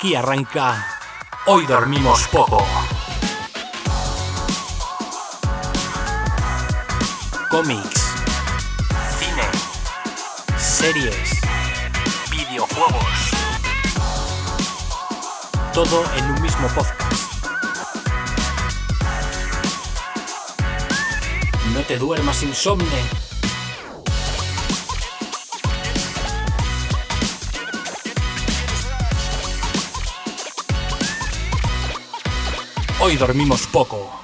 Aquí arranca. Hoy dormimos poco. Cómics, cine, series, videojuegos. Todo en un mismo podcast. No te duermas insomne. Hoy dormimos poco.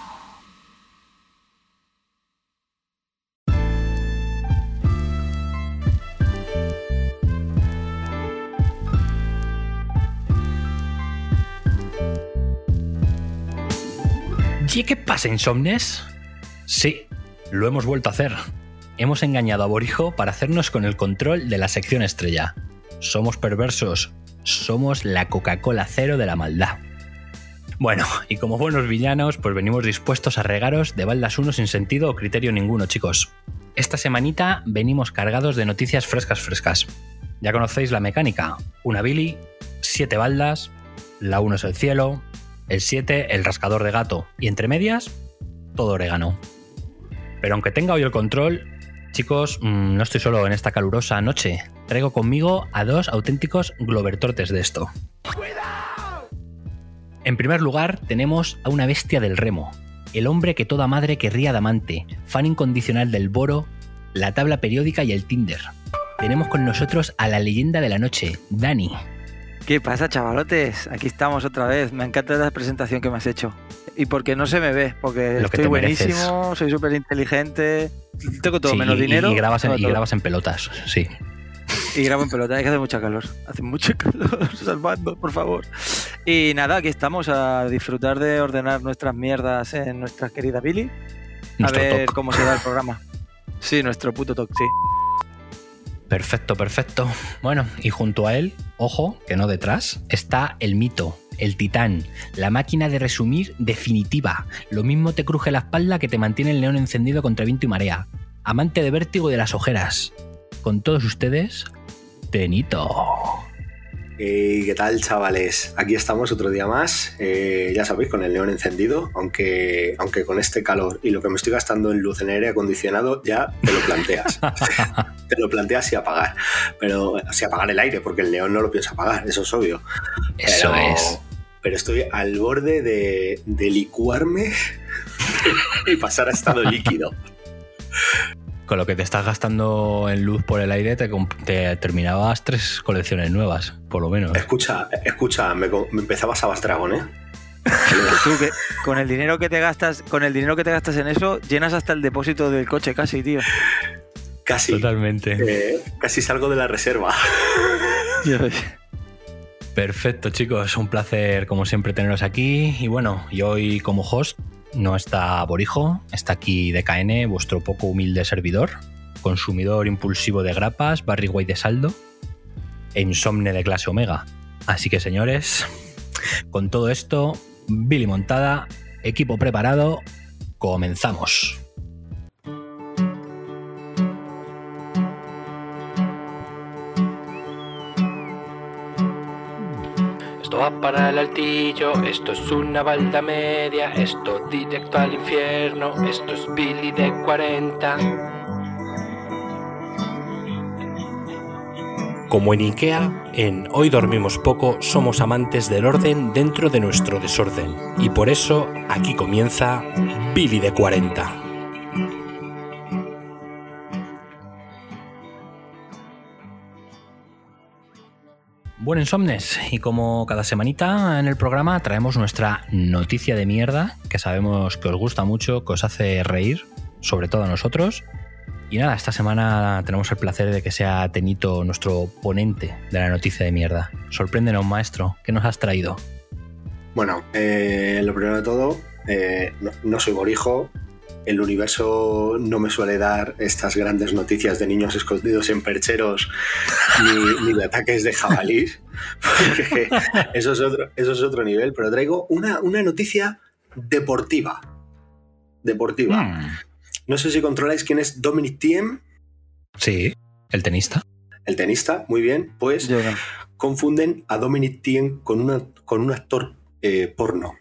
¿Y qué pasa, insomnes? Sí, lo hemos vuelto a hacer. Hemos engañado a Borijo para hacernos con el control de la sección estrella. Somos perversos. Somos la Coca-Cola cero de la maldad. Bueno, y como buenos villanos, pues venimos dispuestos a regaros de baldas uno sin sentido o criterio ninguno, chicos. Esta semanita venimos cargados de noticias frescas frescas. Ya conocéis la mecánica. Una Billy, siete baldas, la 1 es el cielo, el 7 el rascador de gato y entre medias todo orégano. Pero aunque tenga hoy el control, chicos, mmm, no estoy solo en esta calurosa noche. Traigo conmigo a dos auténticos globertortes de esto. En primer lugar, tenemos a una bestia del remo, el hombre que toda madre querría de amante, fan incondicional del boro, la tabla periódica y el Tinder. Tenemos con nosotros a la leyenda de la noche, Dani. ¿Qué pasa, chavalotes? Aquí estamos otra vez. Me encanta la presentación que me has hecho. Y porque no se me ve, porque Lo estoy buenísimo, mereces. soy súper inteligente, tengo todo Sí, menos dinero. Y, grabas en, todo, y todo. grabas en pelotas, sí. Y grabo en pelota, hay que hace mucha calor. Hace mucho calor, salvando, por favor. Y nada, aquí estamos a disfrutar de ordenar nuestras mierdas en nuestra querida Billy. A Nuestro ver cómo se da el programa. Sí, nuestro puto talk, sí. Perfecto, perfecto. Bueno, y junto a él, ojo, que no detrás, está el mito, el titán, la máquina de resumir definitiva. Lo mismo te cruje la espalda que te mantiene el neón encendido contra viento y marea. Amante de vértigo y de las ojeras. Con todos ustedes, Tenito. Eh, ¿Qué tal, chavales? Aquí estamos otro día más. eh, ya sabéis, con el neón encendido, aunque, aunque con este calor y lo que me estoy gastando en luz en aire acondicionado, ya te lo planteas. te lo planteas si apagar. Pero si apagar el aire, porque el neón no lo pienso apagar, eso es obvio. Eso Pero- es. Pero estoy al borde de, de licuarme y pasar a estado líquido. Con lo que te estás gastando en luz por el aire, te, te terminabas tres colecciones nuevas, por lo menos. Escucha, escucha, me, empezabas a Dragon, ¿eh? Tú que con el dinero que te gastas, con el dinero que te gastas en eso, llenas hasta el depósito del coche casi, tío. Casi. Totalmente. eh, casi salgo de la reserva. Perfecto, chicos. Un placer, como siempre, teneros aquí. Y bueno, y hoy, como host, no está Borijo, está aquí DKN, vuestro poco humilde servidor, consumidor impulsivo de grapas, Barry White de saldo e insomne de clase Omega. Así que, señores, con todo esto, Billy montada, equipo preparado, comenzamos. Esto va para el altillo, esto es una balda media, esto directo al infierno, esto es Billy de 40. Como en Ikea, en Hoy Dormimos Poco somos amantes del orden dentro de nuestro desorden. Y por eso aquí comienza Billy de 40. Bueno, insomnes, y como cada semanita en el programa traemos nuestra noticia de mierda, que sabemos que os gusta mucho, que os hace reír, sobre todo a nosotros. Y nada, esta semana tenemos el placer de que sea Tenito nuestro ponente de la noticia de mierda. Sorpréndenos, maestro, ¿qué nos has traído? Bueno, eh, lo primero de todo, eh, no, no soy borijo. El universo no me suele dar estas grandes noticias de niños escondidos en percheros ni, ni de ataques de jabalís. Porque eso es otro, eso es otro nivel. Pero traigo una, una noticia deportiva. Deportiva. Hmm, No sé si controláis quién es Dominic Thiem. Sí, el tenista. el tenista, muy bien, pues Yo no. confunden a Dominic Thiem con, una- con un actor eh, porno.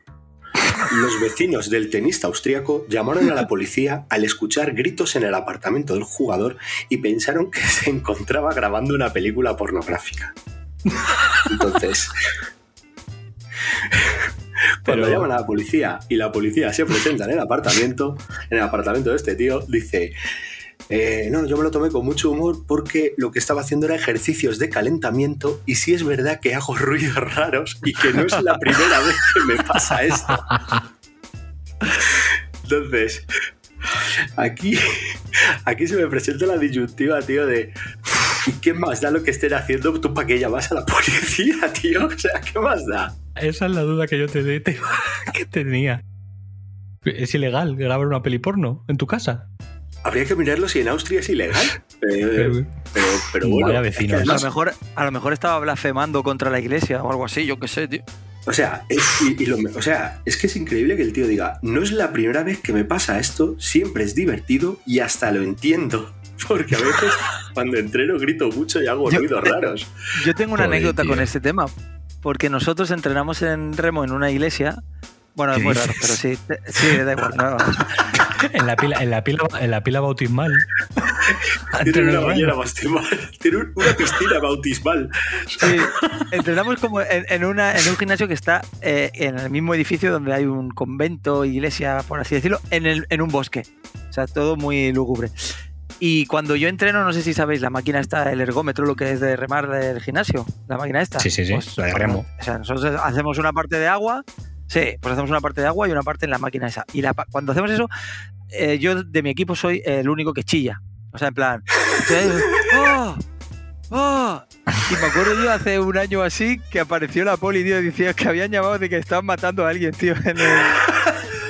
Los vecinos del tenista austríaco llamaron a la policía al escuchar gritos en el apartamento del jugador y pensaron que se encontraba grabando una película pornográfica. Entonces, cuando Pero- llaman a la policía y la policía se presenta en el apartamento, en el apartamento de este tío, dice, eh, no, yo me lo tomé con mucho humor porque lo que estaba haciendo era ejercicios de calentamiento y sí es verdad que hago ruidos raros y que no es la primera vez que me pasa esto. Entonces, aquí, aquí se me presenta la disyuntiva, tío, de ¿y qué más da lo que estén haciendo tú para que llamas a la policía, tío? O sea, ¿qué más da? Esa es la duda que yo te, que tenía. ¿Es ilegal grabar una peli porno en tu casa? Habría que mirarlo si en Austria es ilegal. Pero, pero bueno, Vaya es que vecinos. A lo, mejor, a lo mejor estaba blasfemando contra la iglesia o algo así, yo qué sé, tío. O sea, es, y- y lo me- o sea, es que es increíble que el tío diga, no es la primera vez que me pasa esto, siempre es divertido y hasta lo entiendo. Porque a veces cuando entreno grito mucho y hago Yo- ruidos raros. Yo tengo una Joder, anécdota tío. con este tema, porque nosotros entrenamos en remo en una iglesia. Bueno, es ¿Qué muy raro, dices? pero sí, sí, da igual. no. En la pila, en la pila, en la pila bautismal. Tiene una bañera bautismal, tiene un- una piscina bautismal. Sí, entrenamos como en, en una, en un gimnasio que está eh, en el mismo edificio donde hay un convento, iglesia, por así decirlo, en, el, en un bosque. O sea, todo muy lúgubre. Y cuando yo entreno, no sé si sabéis, la máquina está, el ergómetro, lo que es de remar del gimnasio, la máquina esta. Sí, sí, sí, la de remo. O sea, nosotros hacemos una parte de agua, sí, pues hacemos una parte de agua y una parte en la máquina esa. Y la cuando hacemos eso, eh, yo de mi equipo soy el único que chilla. O sea, en plan, ¡oh! ¡oh! Y me acuerdo yo hace un año así que apareció la poli, tío, y decía que habían llamado de que estaban matando a alguien, tío, en el...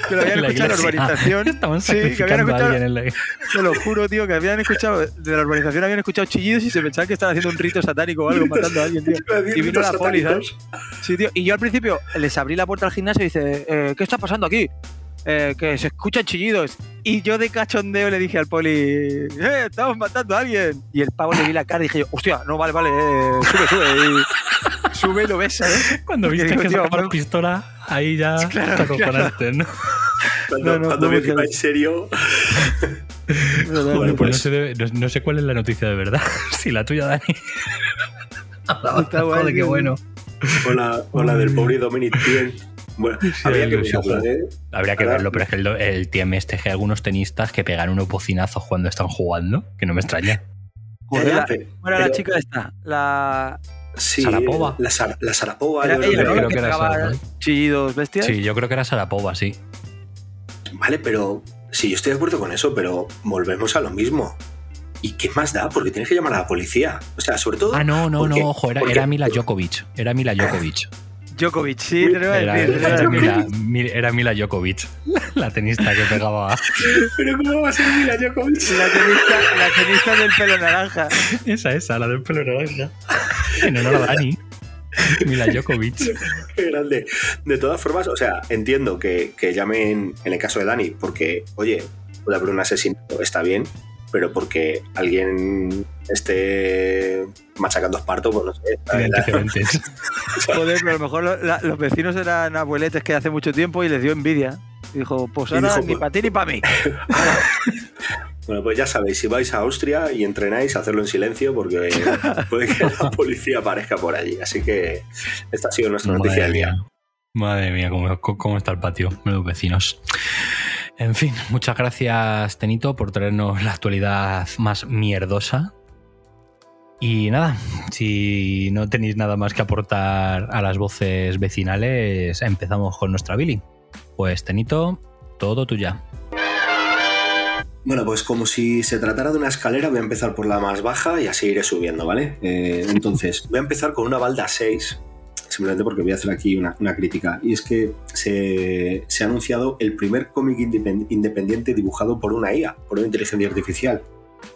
Que lo habían la escuchado en la urbanización. Estaban Sí, que habían escuchado, alguien en la te lo juro, tío, que habían escuchado, de la urbanización habían escuchado chillidos y se pensaban que estaban haciendo un rito satánico o algo, matando a alguien, tío. Y vino la poli, ¿sabes? Sí, tío. Y yo al principio les abrí la puerta al gimnasio y dice, eh, ¿qué está pasando aquí? Eh, que se escuchan chillidos. Y yo de cachondeo le dije al poli, ¡eh, estamos matando a alguien! Y el pavo le vi la cara y dije yo, hostia, no, vale, vale, eh, sube, sube. Y sube y lo ves, ¿sabes? Cuando viste digo, que sacaba la no- pistola, ahí ya Claro, te acojonaste, ¿no? Cuando, No, no, cuando no me en serio, Joder, pues, pues- no, sé de- no- no sé cuál es la noticia de verdad. si la tuya, Dani. Está Joder, qué bueno. o la, o la del pobre Dominic Thiem. Bueno, habría que ojo. ¿eh? Habría que Ahora- verlo, pero es que el, el TM este que hay algunos tenistas que pegan unos bocinazos cuando están jugando, que no me extraña. Joder, Ya, la- pe- ¿Cómo era la pero- chica esta? La... Sí, Sarapova. La, Sar- la Sarapova. Era yo ella, creo chillidos bestias. Sí, yo creo que era Sarapova, sí. Vale, pero sí, yo estoy de acuerdo con eso, pero volvemos a lo mismo. ¿Y qué más da? Porque tienes que llamar a la policía. O sea, sobre todo. Ah, no, no, ¿por no, ojo, era, ¿Por era? Mila Djokovic. Era Mila Djokovic. Djokovic, sí, te lo iba a Era, era decir. Mila, Mi- era Mila Djokovic, la tenista que pegaba. Pero ¿cómo va a ser Mila Djokovic? La tenista, la tenista del pelo naranja. Esa, esa, la del pelo naranja. En honor a Dani. Mila Djokovic. Qué grande. De todas formas, o sea, entiendo que, que llamen en el caso de Dani, porque, oye, puede haber un asesinato, está bien, pero porque alguien esté machacando esparto, pues no sé. Joder, pero a lo mejor lo- la- los vecinos eran abueletes que hace mucho tiempo y les dio envidia. Dijo, pues ahora dijo, ni pues- para ti ni para mí. Bueno, pues ya sabéis, si vais a Austria y entrenáis, hacerlo en silencio porque puede que la policía aparezca por allí. Así que esta ha sido nuestra noticia del día. mía. Madre mía, cómo, cómo está el patio, los vecinos. En fin, muchas gracias, Tenito, por traernos la actualidad más mierdosa. Y nada, si no tenéis nada más que aportar a las voces vecinales, empezamos con nuestra Billy. Pues, Tenito, todo tuya. Bueno, pues como si se tratara de una escalera, voy a empezar por la más baja y así iré subiendo, ¿vale? Eh, entonces, voy a empezar con una balda 6, simplemente porque voy a hacer aquí una, una crítica. Y es que se, se ha anunciado el primer cómic independ- independiente dibujado por una IA, por una inteligencia artificial.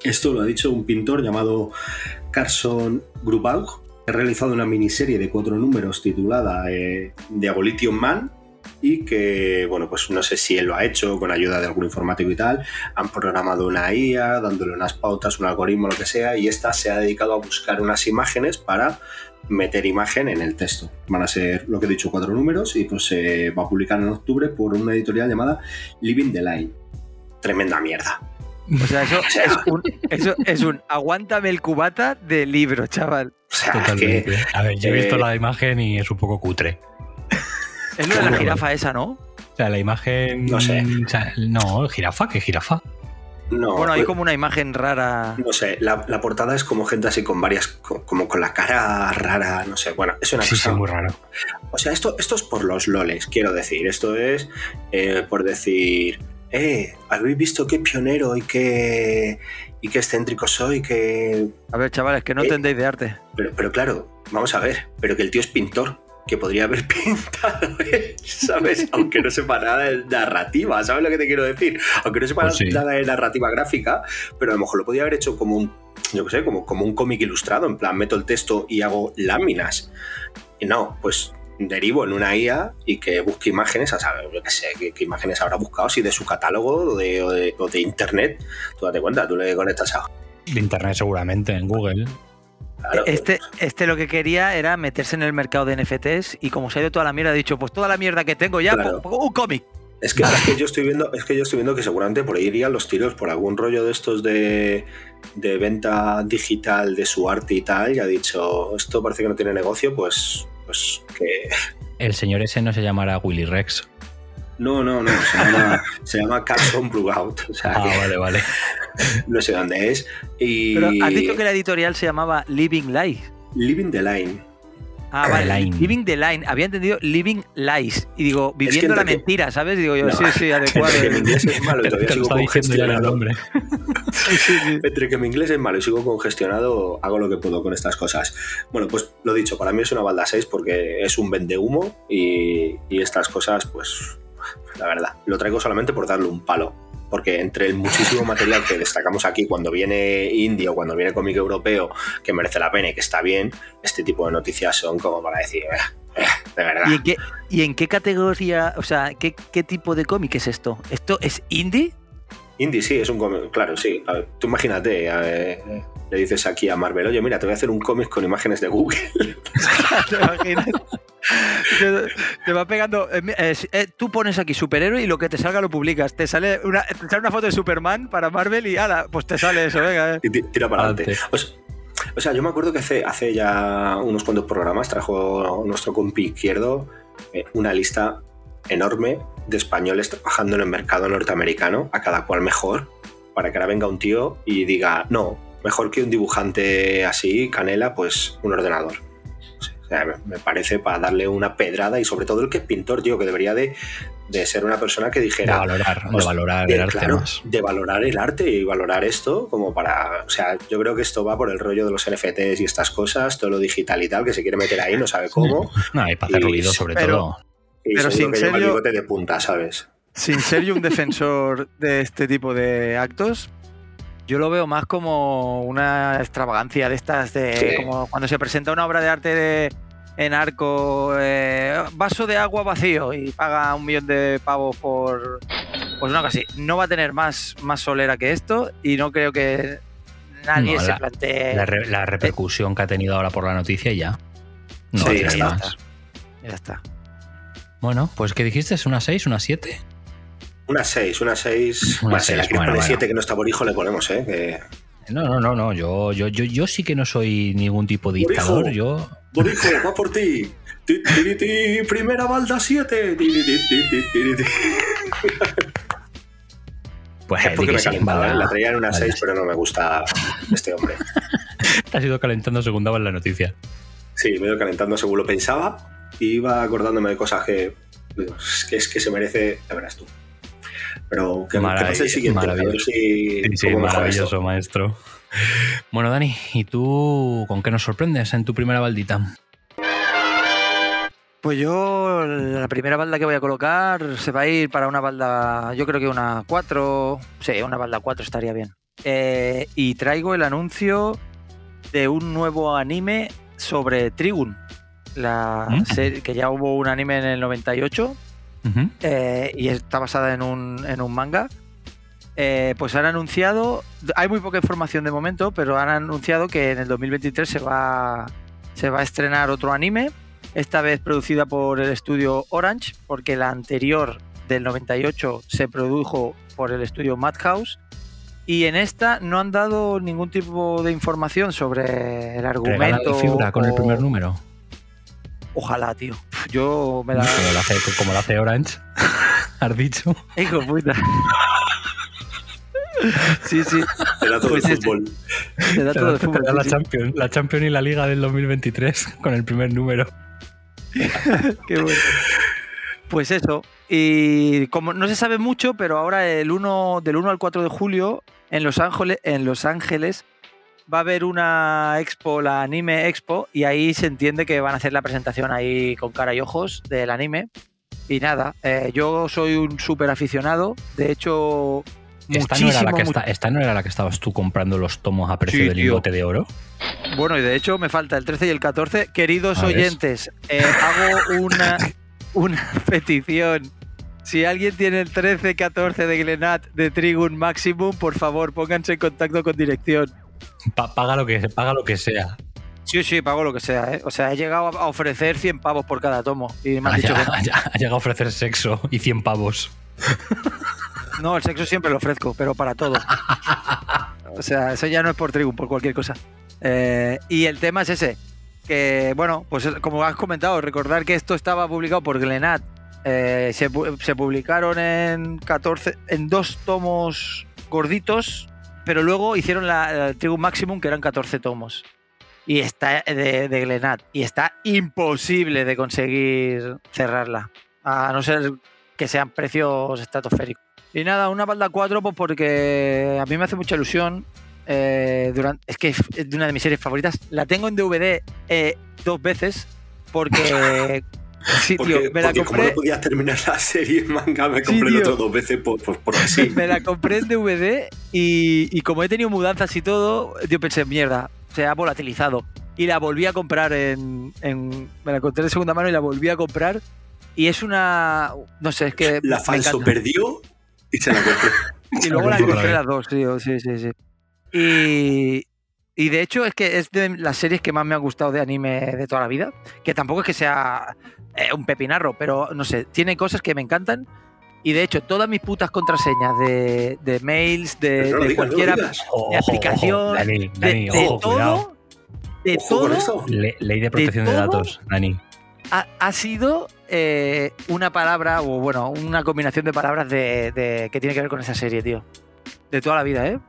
Esto lo ha dicho un pintor llamado Carson Grubaug, ha realizado una miniserie de cuatro números titulada eh, The Abolition Man, y que, bueno, pues no sé si él lo ha hecho con ayuda de algún informático y tal, han programado una IA dándole unas pautas, un algoritmo, lo que sea, y esta se ha dedicado a buscar unas imágenes para meter imagen en el texto. Van a ser, lo que he dicho, cuatro números y pues se va a publicar en octubre por una editorial llamada Living the Line. Tremenda mierda. O sea, eso, es, un, eso es un aguántame el cubata de libro, chaval. Totalmente. a ver, yo he visto la imagen y es un poco cutre. Es lo de la jirafa esa, ¿no? O sea, la imagen. No sé. no, jirafa, ¿qué jirafa? No, bueno, hay pues como una imagen rara. No sé, la, portada es como gente así con varias, como con la cara rara, no sé. Bueno, es una sí, cosa. Sí, muy raro. O sea, esto, esto es por los loles, quiero decir. Esto es eh, por decir eh, ¿habéis visto qué pionero y qué, y qué excéntrico soy? Que... A ver, chavales, que no eh, entendéis de arte. Pero, pero claro, vamos a ver, pero que el tío es pintor, que podría haber pintado, ¿sabes? Aunque no sepa nada de narrativa, ¿sabes lo que te quiero decir? Aunque no sepa pues nada de narrativa gráfica, pero a lo mejor lo podría haber hecho como un, yo qué sé, como, como un cómic ilustrado, en plan, meto el texto y hago láminas. Y no, pues derivo en una IA y que busque imágenes, a saber, yo qué sé, qué, imágenes habrá buscado, si de su catálogo o de, de, internet. Tú date cuenta, tú le conectas a. De internet seguramente, en Google. Este, este lo que quería era meterse en el mercado de NFTs y como se ha ido toda la mierda, ha dicho, pues toda la mierda que tengo ya, pues, un cómic. Es que, yo estoy viendo, es que yo estoy viendo que seguramente por ahí irían los tiros por algún rollo de estos de, de venta digital de su arte y tal, y ha dicho, esto parece que no tiene negocio, pues pues que... El señor ese no se llamará Willy Rex. No, no, no, se llama, se llama Carson Brugout. ah, vale, vale. No sé dónde es. Y... Pero has dicho que la editorial se llamaba Living Life. Living the Line. Ah, vale. Living the Line. Había entendido Living Lies. Y digo, viviendo la mentira, ¿sabes? Digo yo, sí, sí, adecuado. Entre que mi inglés es malo y todavía sigo congestionado. Entre que mi inglés es malo y sigo congestionado, hago lo que puedo con estas cosas. Bueno, pues lo dicho, para mí es una balda 6 porque es un vende humo y, y estas cosas, pues, la verdad, lo traigo solamente por darle un palo porque entre el muchísimo material que destacamos aquí cuando viene indie o cuando viene cómic europeo, que merece la pena y que está bien, este tipo de noticias son como para decir, eh, eh, de verdad. ¿Y en, qué, ¿Y en qué categoría, o sea, qué, qué tipo de cómic es esto? ¿Esto es indie? Indie, sí, es un cómic, claro, sí. tú imagínate, le dices aquí a Marvel, oye, mira, te voy a hacer un cómic con imágenes de Google. ¿Te imaginas? Te, va pegando. Eh, eh, tú pones aquí superhéroe y lo que te salga lo publicas. Te sale una, una foto de Superman para Marvel y ala, pues te sale eso, venga. Eh. Y tira para adelante. O sea, yo me acuerdo que hace, hace ya unos cuantos programas trajo nuestro compi izquierdo una lista enorme de españoles trabajando en el mercado norteamericano, a cada cual mejor, para que ahora venga un tío y diga, no, mejor que un dibujante así, canela, pues un ordenador. O sea, me parece para darle una pedrada y sobre todo el que es pintor, tío, que debería de, ser una persona que dijera... De valorar, de valorar el arte De valorar el arte y valorar esto como para... O sea, yo creo que esto va por el rollo de los NFTs y estas cosas, todo lo digital y tal, que se quiere meter ahí, no sabe cómo. No, hay para hacer ruido sobre todo pero sin serio, de punta, ¿sabes? Sin ser yo un defensor de este tipo de actos, yo lo veo más como una extravagancia de estas, de como cuando se presenta una obra de arte de, en arco, eh, vaso de agua vacío y paga un millón de pavos por. Pues no, casi. No va a tener más, más solera que esto y no creo que nadie se plantee. La, repercusión que ha tenido ahora por la noticia ya. No sí, ya está. Ya está. Bueno, pues ¿qué dijiste? ¿Es una 6, una 7? Una 6, una 6. Una 6, la que bueno, 7 que no está por hijo le ponemos, ¿eh? Que... No, no, no, no. Yo, yo, yo, yo sí que no soy ningún tipo de dictador. Borijo, yo. Borijo, va por ti. Ti, ti, ti, primera balda 7. Pues es porque me calentaba, ¿eh? la traía en una 6, pero no me gusta este hombre. Te has ido calentando según daba la noticia. Sí, me he ido calentando según lo pensaba y iba acordándome de cosas que, es que, es que se merece, ya verás tú. Pero que, pase el siguiente. Maravilloso, sí, sí, maravilloso maestro. Bueno, Dani, ¿y tú con qué nos sorprendes en tu primera baldita? Pues yo, la primera balda que voy a colocar se va a ir para una balda, yo creo que una 4, sí, una balda 4 estaría bien. Eh, y traigo el anuncio de un nuevo anime sobre Trigun la mm. serie, que ya hubo un anime en el 98 eh, y está basada en un, en un manga. Eh, pues han anunciado, hay muy poca información de momento, pero han anunciado que en el 2023 se va, se va a estrenar otro anime, esta vez producida por el estudio Orange, porque la anterior del 98 se produjo por el estudio Madhouse. Y en esta no han dado ningún tipo de información sobre el argumento. figura con el primer número. Ojalá, tío. Yo me da. Como lo hace, como lo hace Orange, has dicho. Hijo puta. Sí, sí. Te da todo el Pues fútbol. Te da todo el fútbol. la. Champions, la Champions y la Liga del 2023 con el primer número. Qué bueno. Pues eso. Y como no se sabe mucho, pero ahora el 1, del 1 al 4 de julio en Los Ángeles, en Los Ángeles va a haber una expo, la Anime Expo, y ahí se entiende que van a hacer la presentación ahí con cara y ojos del anime. Y nada, eh, yo soy un súper aficionado. De hecho, Esta no, era la que muchísimo, está- esta no era la que estabas tú comprando los tomos a precio Sí, del tío. lingote de oro. Bueno, y de hecho me falta el 13 y el 14. Queridos oyentes, eh, hago una, una petición. Si alguien tiene el 13, 14 de Glenat de Trigun Maximum, por favor, pónganse en contacto con dirección. Pa- paga, lo que, paga lo que sea. Sí, sí, pago lo que sea, ¿eh? O sea, he llegado a ofrecer 100 pavos por cada tomo. Y me Ha, dicho que ha- ha- ha llegado a ofrecer sexo y 100 pavos. no, el sexo siempre lo ofrezco, pero para todo. O sea, eso ya no es por Trigun, por cualquier cosa. Eh, y el tema es ese, que bueno, pues como has comentado, recordar que esto estaba publicado por Glenat. eh, se, se publicaron en 14, en dos tomos gorditos, pero luego hicieron la, la Trigun Maximum, que eran 14 tomos. Y está de, de Glenat. Y está imposible de conseguir cerrarla. A no ser que sean precios estratosféricos. Y nada, una balda 4, pues porque a mí me hace mucha ilusión. eh, es que es de una de mis series favoritas. La tengo en DVD eh, dos veces porque. Sí, Porque, tío, me la porque como no podías terminar la serie en manga, me compré Sí, el otro dos veces por, por- porque sí. Me la compré en DVD y, y como he tenido mudanzas y todo, yo pensé, mierda, se ha volatilizado. Y la volví a comprar en, en- Me la encontré de segunda mano y la volví a comprar. Y es una. No sé, es que. La falso perdió y se la compré. Y luego la encontré las dos, tío. Sí, sí, sí. Y, y de hecho es que es de las series que más me han gustado de anime de toda la vida. Que tampoco es que sea eh, un pepinarro, pero no sé, tiene cosas que me encantan. Y de hecho, todas mis putas contraseñas de, de mails, de, no lo de digas, no lo cualquier aplicación, Dani, de, ojo, cuidado. todo, de todo, eso. Le- ley de protección de, todo? datos, Dani. ha, ha sido eh, una palabra, o bueno, una combinación de palabras de, de- que tiene que ver con esa serie, tío. De toda la vida, ¿eh?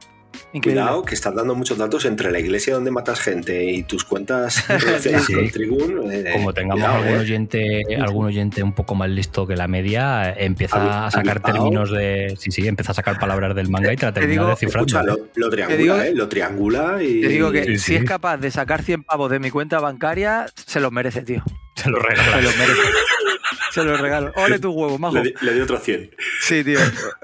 Increíble. Cuidado, que estás dando muchos datos entre la iglesia donde matas gente y tus cuentas relacionadas Sí, sí. el Trigun. eh, Como tengamos cuidado, algún, eh. oyente, algún oyente un poco más listo que la media, eh, empieza a sacar términos de. Sí, sí, empieza a sacar palabras del manga y te la Te termina descifrando. Escucha, lo, lo triangula, digo- ¿eh? Lo triangula y. Te digo que Sí, si es capaz de sacar 100 pavos de mi cuenta bancaria, se los merece, tío. Te lo Se regalo. los merece. se los regalo. Ole tu huevo, majo. Le, di- le di otro 100. Sí, tío.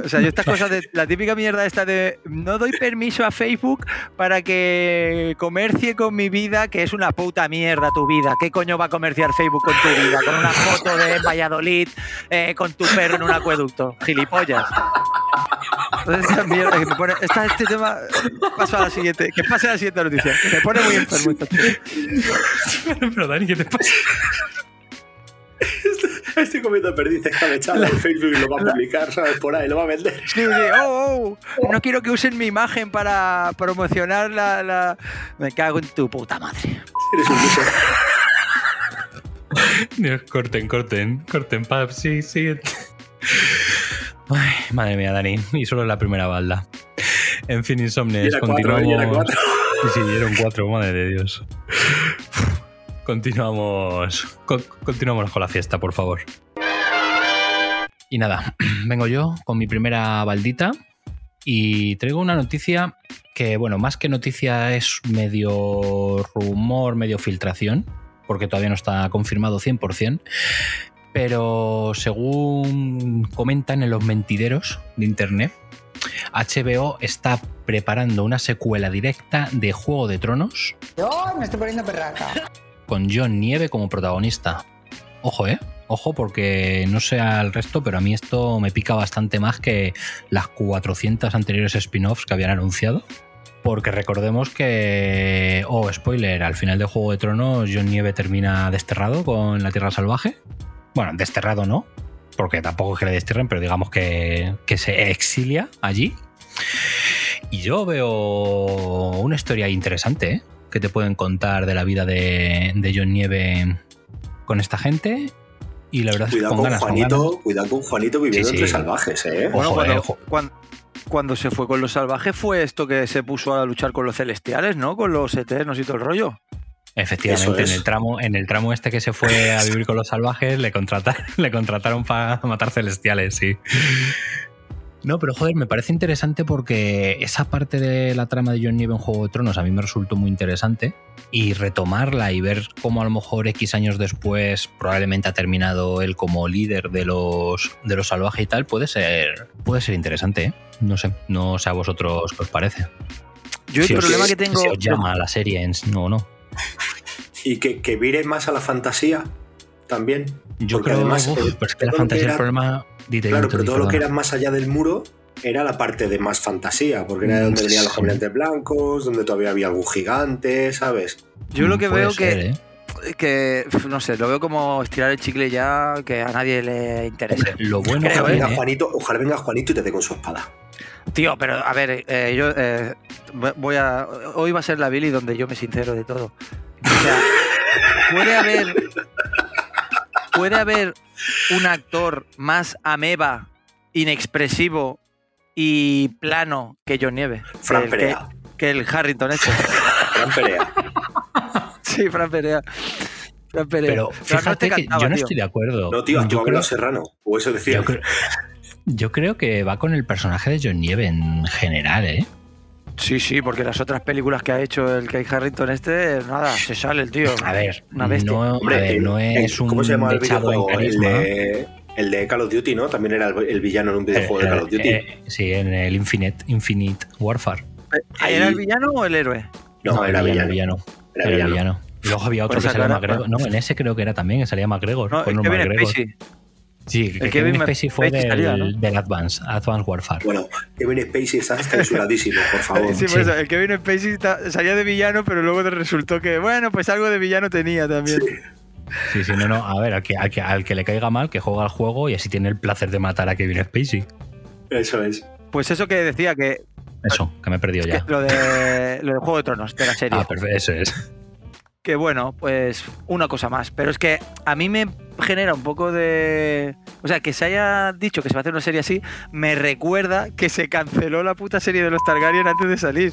O sea, yo estas cosas de. La típica mierda esta de. No doy permiso a Facebook para que comercie con mi vida, que es una puta mierda tu vida. ¿Qué coño va a comerciar Facebook con tu vida? Con una foto de Valladolid, eh, con tu perro en un acueducto. Gilipollas. Entonces, esta mierda que me pone. esta- este tema. Paso a la siguiente. Que pase a la siguiente noticia. Que me pone muy enfermo esto. Pero Dani, ¿qué te pasa? Estoy comiendo perdices escabechada en Facebook y lo va a publicar, ¿sabes? Por ahí, lo va a vender. Sí, sí, oh, oh, no quiero que usen mi imagen para promocionar la, la- Me cago en tu puta madre. Eres un lujo. Dios, corten, corten, corten, pap, sí, sí. Ay, madre mía, Dani. Y solo es la primera balda. En fin, Insomnes, cuatro, continuamos. y era cuatro. Sí, sí, eran cuatro, madre de Dios. Continuamos. con- continuamos con la fiesta, por favor. Y nada, vengo yo con mi primera baldita y traigo una noticia que, bueno, más que noticia es medio rumor, medio filtración, porque todavía no está confirmado 100%, pero según comentan en los mentideros de Internet, HBO está preparando una secuela directa de Juego de Tronos Yo me estoy poniendo perraca. Con John Nieve como protagonista. Ojo, ¿eh? Ojo, porque no sé al resto, pero a mí esto me pica bastante más que las 400 anteriores spin-offs que habían anunciado. Porque recordemos que, oh, spoiler, al final de Juego de Tronos, John Nieve termina desterrado con la Tierra Salvaje. Bueno, desterrado no, porque tampoco es que le destierren, pero digamos que, que se exilia allí. Y yo veo una historia interesante ¿eh? Que te pueden contar de la vida de, de John Nieve con esta gente y la verdad cuidado es que con Juanito, ganas. cuidado con Juanito viviendo Sí, sí. entre salvajes, ¿eh? Bueno, Ojo, cuando, eh, cuando se fue con los salvajes fue esto que se puso a luchar con los celestiales, ¿no? Con los eternos y todo el rollo. Efectivamente, es. en el tramo, en el tramo este que se fue a vivir con los salvajes, le contrataron, le contrataron para matar celestiales, sí. No, pero joder, me parece interesante porque esa parte de la trama de John Nieve en Juego de Tronos a mí me resultó muy interesante. Y retomarla y ver cómo a lo mejor X años después probablemente ha terminado él como líder de los, de los salvajes y tal, puede ser, puede ser interesante, ¿eh? No sé, no sé a vosotros qué os parece. Yo el Si os- problema que tengo. Si os llama la serie en... No, no. Y que, que vire más a la fantasía también. Yo creo además, uf, pero es que la fantasía, el era- problema. Claro, pero todo lo que era más allá del muro era la parte de más fantasía, porque era de donde venían los caminantes blancos, donde todavía había algún gigante, ¿sabes? Yo lo que Puede veo ser, que, ¿eh? que, no sé, lo veo como estirar el chicle ya que a nadie le interesa. Lo bueno Creo, que Ojalá ¿eh? venga. Juanito, ojalá venga Juanito y te dé con su espada. Tío, pero a ver, eh, yo eh, voy a. Hoy va a ser la Billy donde yo me sincero de todo. O sea, puede haber. Puede haber un actor más ameba, inexpresivo y plano que John Nieve. Fran que, el- Perea. que, que el Harrington este. Fran Perea. Sí, Fran Perea. Fran Perea. Pero no fíjate te que yo no tío. estoy de acuerdo. No, tío, yo, creo, creo... Serrano. O eso decía. yo, creo, yo creo que va con el personaje de John Nieve en general, ¿eh? Sí, sí, porque las otras películas que ha hecho el Kate Harrington este, nada, se sale el tío. A ver, Una bestia. no, a Hombre, ver, no es un ¿Cómo se llama el videojuego? El de, el de Call of Duty, ¿no? También era el, el villano en un videojuego de Call of Duty. Eh, eh, sí, en el Infinite, Infinite Warfare. ¿Era el villano o el héroe? no, era el villano. villano. Era Era el villano. villano. Y luego había otro Pues que salía McGregor. No, en ese creo que era también, que salía McGregor. No, Conor Kevin McGregor. Spacey. Sí, que El Kevin, Kevin Spacey fue Spacey del, del Advance, Advance Warfare. Bueno, Kevin Spacey está censuradísimo, por favor. Sí, Sí. por eso, el Kevin Spacey está- salía de villano, pero luego te resultó que, bueno, pues algo de villano tenía también. Sí, sí, no, no. A ver, al que, al que, al que le caiga mal, que juega al juego y así tiene el placer de matar a Kevin Spacey. Eso es. Pues eso que decía, que, Eso, que me he perdido ya. lo, de, lo de Juego de Tronos, de la serie. Ah, perfecto, eso es. Que bueno, pues una cosa más. Pero es que a mí me genera un poco de. O sea, que se haya dicho que se va a hacer una serie así, me recuerda que se canceló la puta serie de los Targaryen antes de salir.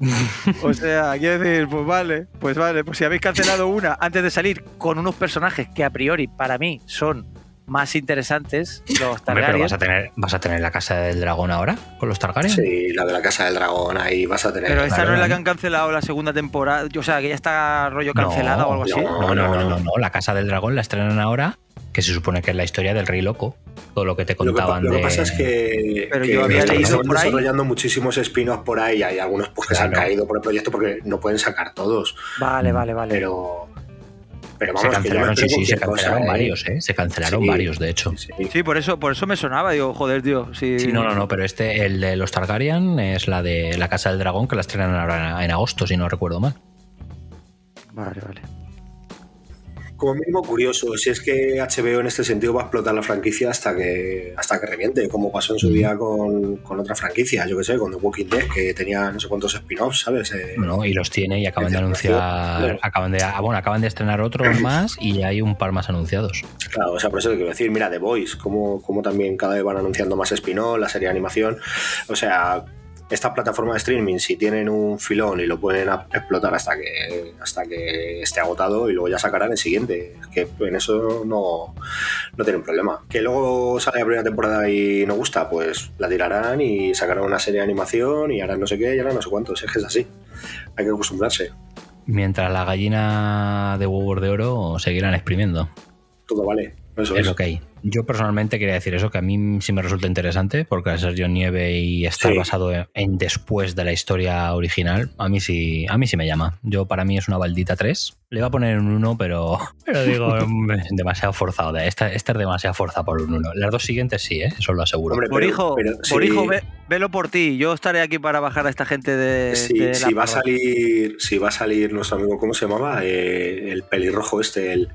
O sea, quiero decir, pues vale, pues vale, pues si habéis cancelado una antes de salir con unos personajes que a priori para mí son más interesantes, los Hombre, pero Targaryen. vas a, tener, vas a tener la casa del dragón ahora con los Targaryen. Sí, la de la Casa del Dragón, ahí vas a tener. Pero esta no es la que han cancelado la segunda temporada, o sea, que ya está rollo cancelada o algo así. no. No, no, no, no, no. La casa del dragón la estrenan ahora, que se supone que es la historia del rey loco. Todo lo que te Lo que, contaban lo que de. pasa es que, Pero que yo había leído por ahí- desarrollando muchísimos spin-offs por ahí. Hay algunos pues, que se han caído por el proyecto porque no pueden sacar todos. Vale, vale, vale. Pero, pero se que yo cancelaron, sí, sí, se cosa, cancelaron ¿eh? varios, ¿eh? Se cancelaron Sí. varios, de hecho. Sí. Sí, por eso, por eso me sonaba, digo, joder, tío. Sí, Sí, no, no, no, pero este, el de los Targaryen, es la de la Casa del Dragón, que la estrenan ahora en agosto, si no recuerdo mal. Vale, vale. Como mínimo curioso, si es que HBO en este sentido va a explotar la franquicia hasta que hasta que reviente, como pasó en su Mm. día con, con otra franquicia, yo que sé, con The Walking Dead, que tenía no sé cuántos spin-offs, ¿sabes? Eh, ¿no? Y los tiene y acaban de anunciar, Claro. acaban de, ah, bueno, acaban de estrenar otros más y hay un par más anunciados. Claro, o sea, por eso te quiero decir, mira, The Voice, como, como también cada vez van anunciando más spin-off, la serie de animación. O sea, esta plataforma de streaming, si tienen un filón y lo pueden explotar hasta que, hasta que esté agotado y luego ya sacarán el siguiente, que en eso no, no tienen problema. Que luego sale la primera temporada y no gusta, pues la tirarán y sacarán una serie de animación y harán no sé qué y harán no sé cuántos. Es que es así. Hay que acostumbrarse. Mientras la gallina de huevos de oro seguirán exprimiendo. Todo vale. Eso Es es. lo que hay. Yo personalmente quería decir eso, que a mí sí me resulta interesante, porque al ser John Nieve y estar Sí. basado en, después de la historia original, a mí sí, a mí sí me llama. Yo para mí es una baldita 3. Le va a poner un 1, pero, pero digo, hombre, demasiado forzado. Esta, esta es demasiado forzada por un 1. Las dos siguientes sí, ¿eh? eso lo aseguro. Hombre, Por pero- hijo, pero por sí. hijo, ve- velo por ti. Yo estaré aquí para bajar a esta gente de. La si va a salir, si va a salir nuestro amigo, ¿cómo se llamaba? Eh, el pelirrojo este, el,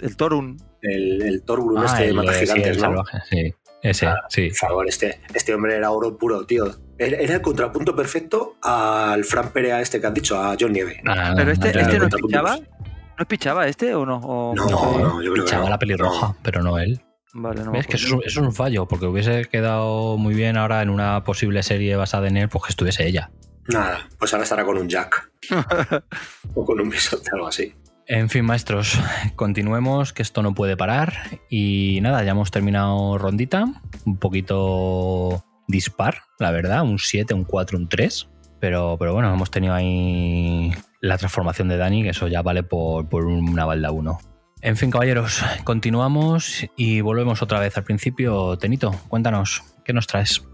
El Torun. El, el Torgrun Ah, este de Mata sí, Gigantes, el ¿no? salvaje, sí. Ese, Ah, sí. Por favor, este, este hombre era oro puro, tío. Era, era el contrapunto perfecto al Fran Perea este que han dicho, a John Nieve. Ah, Pero este, este no es contrapuntos. pichaba. ¿No es pichaba este o no? O- No, No, no, yo creo que Pichaba no. la pelirroja, pero no él. Vale, no. ¿Ves? Que es- eso es un fallo, porque hubiese quedado muy bien ahora en una posible serie basada en él, pues que estuviese ella. Nada, pues ahora estará con un Jack. o con un bisonte, algo así. En fin, maestros, continuemos, que esto no puede parar. Y nada, ya hemos terminado rondita. Un poquito dispar, la verdad. Un 7, un 4, un 3. Pero, pero bueno, hemos tenido ahí la transformación de Dani, que eso ya vale por, por una balda 1. En fin, caballeros, continuamos y volvemos otra vez al principio. Tenito, cuéntanos, ¿qué nos traes?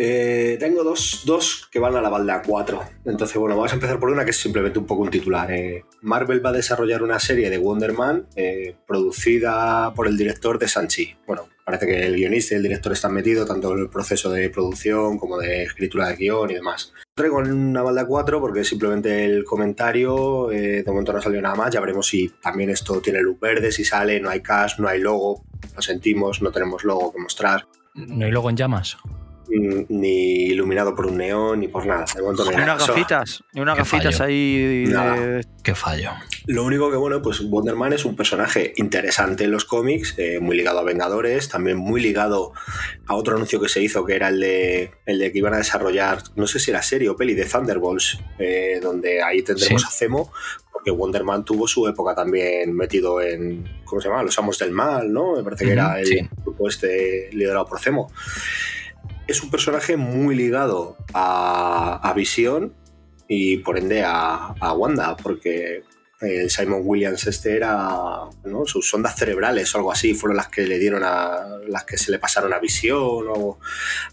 Eh, tengo dos, dos que van a la balda 4. Entonces, bueno, vamos a empezar por una que es simplemente un poco un titular. Eh, Marvel va a desarrollar una serie de Wonder Man eh, producida por el director de Sanchi. Bueno, parece que el guionista y el director están metidos tanto en el proceso de producción como de escritura de guion y demás. Traigo una balda 4 porque simplemente el comentario, eh, de momento no salió nada más, ya veremos si también esto tiene luz verde, si sale, no hay cast, no hay logo, lo sentimos, no tenemos logo que mostrar ¿No hay logo en llamas? Mm, ni iluminado por un neón ni por nada. De momento no hay Ni nada. unas gafitas. Ni unas Qué gafitas fallo. ahí. de- Nada. Qué fallo. Lo único que, bueno, pues Wonder Man es un personaje interesante en los cómics, eh, muy ligado a Vengadores, también muy ligado a otro anuncio que se hizo, que era el de, el de que iban a desarrollar, no sé si era serie o peli, de Thunderbolts, eh, donde ahí tendremos Sí. a Zemo, porque Wonder Man tuvo su época también metido en, ¿cómo se llama? Los Amos del Mal, ¿no? Me parece que era el sí. grupo este liderado por Zemo. Es un personaje muy ligado a, a Visión y por ende a, a Wanda, porque el Simon Williams este era, ¿no? sus ondas cerebrales o algo así fueron las que le dieron a las que se le pasaron a Visión o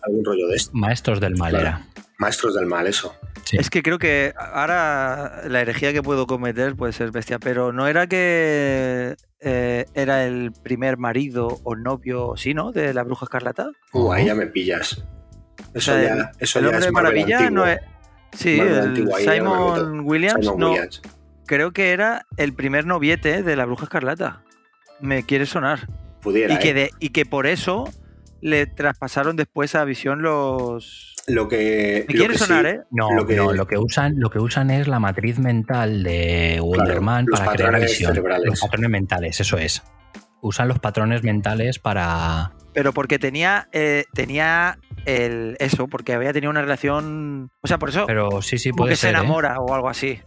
algún rollo de esto. Maestros del mal Claro. era. Maestros del mal, eso. Sí. Es que creo que ahora la herejía que puedo cometer puede ser bestia, pero no era que era el primer marido o novio, sí, ¿no? De la bruja escarlata. Uh, ahí ya me pillas. Eso O sea, ya, eso el ya hombre es de maravilla antiguo. no es. Sí, el me Simon Williams, Simon no, Williams. creo que era el primer noviete de la bruja escarlata. Me quiere sonar. Pudiera, Y que, ¿eh? de- y que por eso le traspasaron después a Visión los. Lo que, Me lo quiere que sonar, sí- ¿eh? No, Lo que- no, lo que usan, lo que usan es la matriz mental de Wonderman para crear la visión. cerebrales. Los patrones mentales, eso es. Usan los patrones mentales para. Pero porque tenía, eh, tenía el, eso, porque había tenido una relación. O sea, por eso Pero sí, sí, como puede que se. ¿eh? enamora o algo así.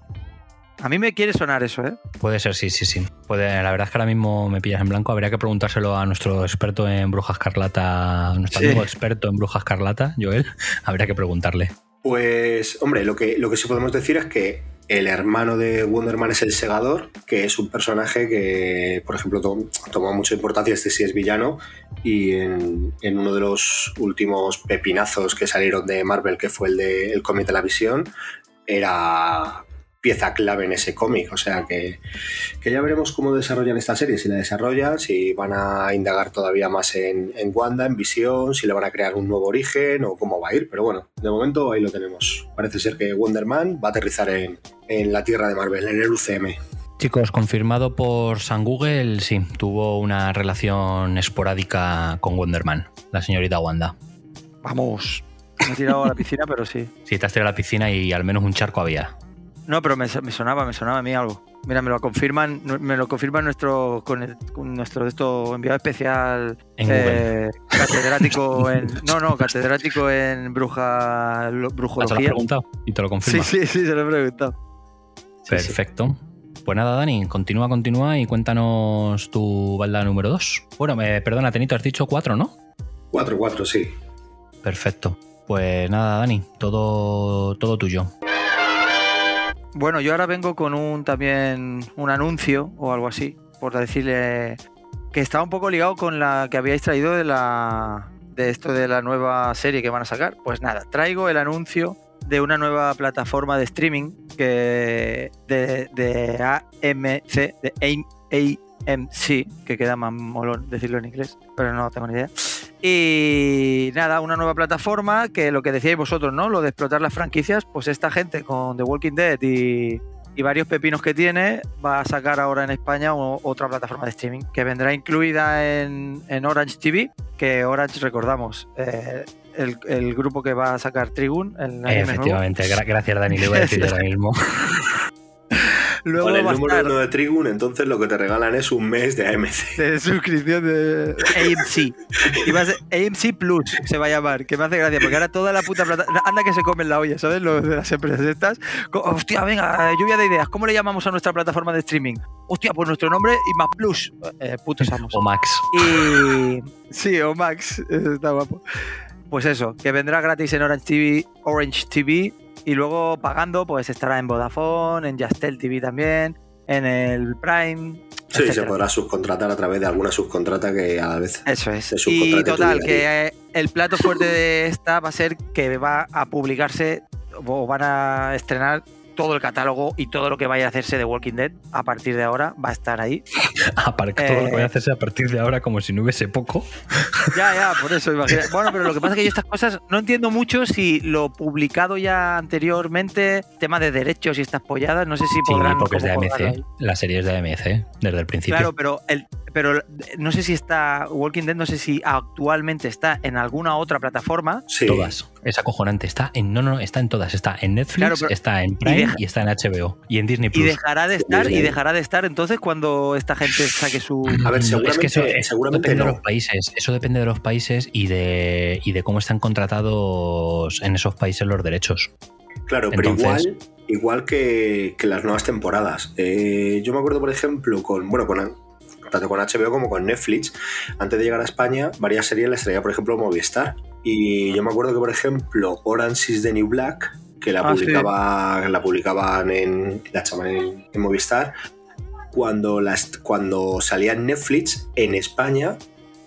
A mí me quiere sonar eso, ¿eh? Puede ser, sí, sí, sí. Puede, la verdad es que ahora mismo me pillas en blanco. Habría que preguntárselo a nuestro experto en Bruja Escarlata, nuestro Sí. amigo experto en Bruja Escarlata, Joel. Habría que preguntarle. Pues, hombre, lo que, lo que sí podemos decir es que el hermano de Wonderman es el Segador, que es un personaje que, por ejemplo, to- tomó mucha importancia, este sí es villano, y en, en uno de los últimos pepinazos que salieron de Marvel, que fue el de el cómic de la visión, era pieza clave en ese cómic. O sea que, que ya veremos cómo desarrollan esta serie, si la desarrollan, si van a indagar todavía más en, en Wanda, en Visión, si le van a crear un nuevo origen o cómo va a ir. Pero bueno, de momento ahí lo tenemos. Parece ser que Wonder Man va a aterrizar en, en la tierra de Marvel, en el UCM. Chicos, confirmado por San Google, sí, tuvo una relación esporádica con Wonderman, la señorita Wanda. Vamos. Me he tirado a la piscina, pero sí. Sí, te has tirado a la piscina y al menos un charco había. No, pero me, me sonaba, me sonaba a mí algo. Mira, me lo confirman, me lo confirman nuestro, con, el- con nuestro de esto enviado especial En eh, catedrático en. No, no, catedrático en bruja lo- ¿Te lo has brujología. preguntado? Y te lo Sí, confirma. sí, sí, se lo he preguntado. Sí, sí. Perfecto. Pues nada, Dani, continúa, continúa y cuéntanos tu balda número 2. Bueno, me, perdona, Tenito, has dicho 4, ¿no? 4-4, sí. Perfecto. Pues nada, Dani, todo, todo tuyo. Bueno, yo ahora vengo con un también un anuncio o algo así, por decirle que estaba un poco ligado con la que habíais traído de la de esto de la nueva serie que van a sacar. Pues nada, traigo el anuncio de una nueva plataforma de streaming que de, de AMC, de AMC, que queda más molón decirlo en inglés, pero no tengo ni idea. Y nada, una nueva plataforma que lo que decíais vosotros, ¿no? Lo de explotar las franquicias, pues esta gente con The Walking Dead y, y varios pepinos que tiene va a sacar ahora en España otra plataforma de streaming que vendrá incluida en, en Orange TV, que Orange, recordamos, eh, el, grupo que va a sacar Trigun. Efectivamente, gracias Dani, le voy a decir ahora mismo. Luego Con el número uno de Trigun, entonces lo que te regalan es un mes de AMC. De suscripción de AMC. Y va a ser AMC Plus, se va a llamar, que me hace gracia, porque ahora toda la puta plata. Anda que se comen la olla, ¿sabes? Lo de las empresas estas. Hostia, venga, lluvia de ideas. ¿Cómo le llamamos a nuestra plataforma de streaming? Hostia, pues nuestro nombre y más Plus. Eh, putos amos. O Max. Y. Sí, o Max. Está guapo. Pues eso, que vendrá gratis en Orange TV, Orange TV y luego pagando, pues estará en Vodafone, en Jastel TV también, en el Prime. Sí, se podrá subcontratar a través de alguna subcontrata que a veces. Eso es. Y total, que el plato fuerte de esta va a ser que va a publicarse o van a estrenar todo el catálogo y todo lo que vaya a hacerse de Walking Dead a partir de ahora va a estar ahí. Aparte, todo lo que vaya a eh, hacerse a partir de ahora como si no hubiese poco. Ya, ya, por eso imagínate. Bueno, pero lo que pasa es que yo estas cosas no entiendo mucho si lo publicado ya anteriormente, tema de derechos y estas polladas, no sé si podrán. Sí, porque es de AMC. La serie es de AMC desde el principio. Claro, pero el, pero no sé si está Walking Dead, no sé si actualmente está en alguna otra plataforma. Sí. Todas. Es acojonante. Está en no, no, está en todas. Está en Netflix, está en Prime y, está en HBO y en Disney Plus. Y dejará de estar y dejará de estar entonces cuando esta gente saque su. A ver, seguramente, es que eso, depende de los países. Eso depende de los países y de y de cómo están contratados en esos países los derechos. Claro, pero igual igual que, las nuevas temporadas. Eh, yo me acuerdo, por ejemplo, con bueno, con tanto con HBO como con Netflix, antes de llegar a España, varias series les traía, por ejemplo, Movistar. Y yo me acuerdo que, por ejemplo, Orange is the New Black, que la, ah, publicaba, la publicaban en, la en, en, Movistar, cuando, las, cuando salía en Netflix, en España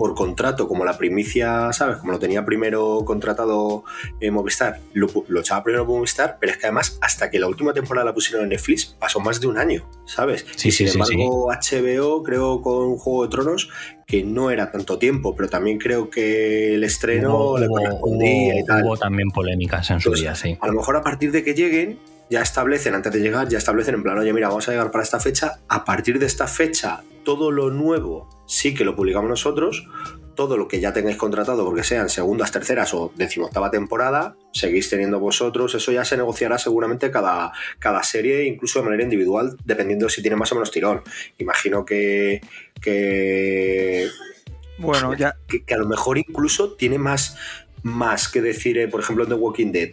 por contrato, como la primicia, ¿sabes? Como lo tenía primero contratado en Movistar, lo, echaba primero Movistar, pero es que además, hasta que la última temporada la pusieron en Netflix, pasó más de un año, ¿sabes? Sí, y sin embargo, HBO, creo con Juego de Tronos, que no era tanto tiempo, pero también creo que el estreno le correspondía y tal. Hubo también polémicas en su día, sí. A lo mejor a partir de que lleguen, ya establecen, antes de llegar, ya establecen en plan, oye, mira, vamos a llegar para esta fecha, a partir de esta fecha, todo lo nuevo sí que lo publicamos nosotros, todo lo que ya tengáis contratado, porque sean segundas, terceras o decimoctava temporada, seguís teniendo vosotros, eso ya se negociará seguramente cada, cada serie, incluso de manera individual, dependiendo si tiene más o menos tirón. Imagino que... que bueno, ya... Que, a lo mejor incluso tiene más, más que decir, eh, por ejemplo, en The Walking Dead,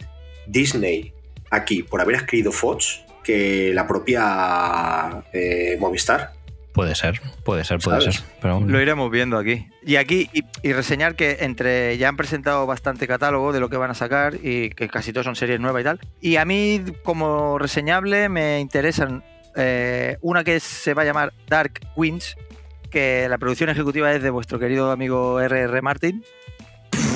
Disney aquí por haber escrito Fox que la propia eh, Movistar. Puede ser, puede ser, puede ser. Pero... Lo iremos viendo aquí. Y aquí, y, reseñar que entre ya han presentado bastante catálogo de lo que van a sacar y que casi todos son series nuevas y tal. Y a mí, como reseñable, me interesan eh, una que se va a llamar Dark Queens, que la producción ejecutiva es de vuestro querido amigo R.R. Martin.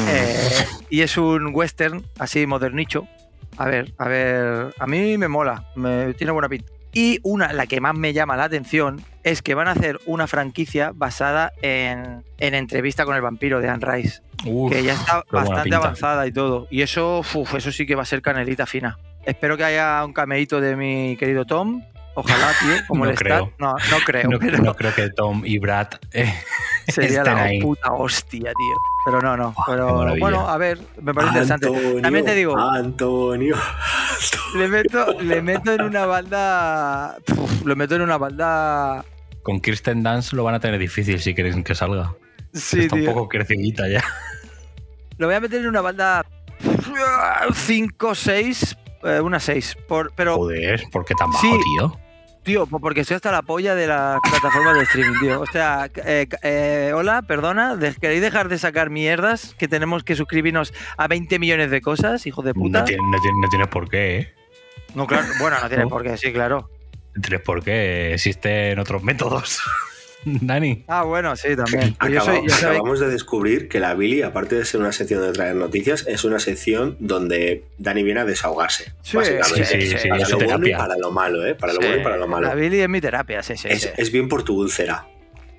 Eh, y es un western así modernicho, a ver, a ver, a mí me mola, me tiene buena pinta. Y una, la que más me llama la atención, es que van a hacer una franquicia basada en, en entrevista con el vampiro de Anne Rice. que ya está bastante avanzada y todo. Y eso, uf, eso sí que va a ser canelita fina. Espero que haya un cameíto de mi querido Tom. Ojalá, tío, como no el creo. No, no creo. No, no, creo que Tom y Brad eh, sería la puta hostia, tío. Pero no, no. Pero bueno, a ver, me parece interesante. También te digo. Antonio. Le meto, le meto en una balda. lo meto en una balda. Con Kirsten Dance lo van a tener difícil si quieren que salga. Sí, Está un poco crecidita ya. Lo voy a meter en una balda 5, 6, eh, una 6. Por, pero, Joder, ¿por qué tan bajo, tío? Tío, porque estoy hasta la polla de la plataforma de streaming, tío. O sea, eh, eh, hola, perdona, ¿queréis dejar de sacar mierdas? Que tenemos que suscribirnos a 20 millones de cosas, hijo de puta. No tiene, no tiene, por qué, ¿eh? No, claro, bueno, no tiene por qué, sí, claro. No tiene por qué, existen otros métodos. Dani. Ah, bueno, sí, también. Acabamos, yo soy, yo soy... acabamos, de descubrir que la Billy, aparte de ser una sección de traer noticias, es una sección donde Dani viene a desahogarse. Sí, básicamente. Sí, sí, sí, para lo bueno y para lo malo, ¿eh? Para lo bueno y para lo malo. La Billy es mi terapia, sí, sí. Es, es bien por tu úlcera.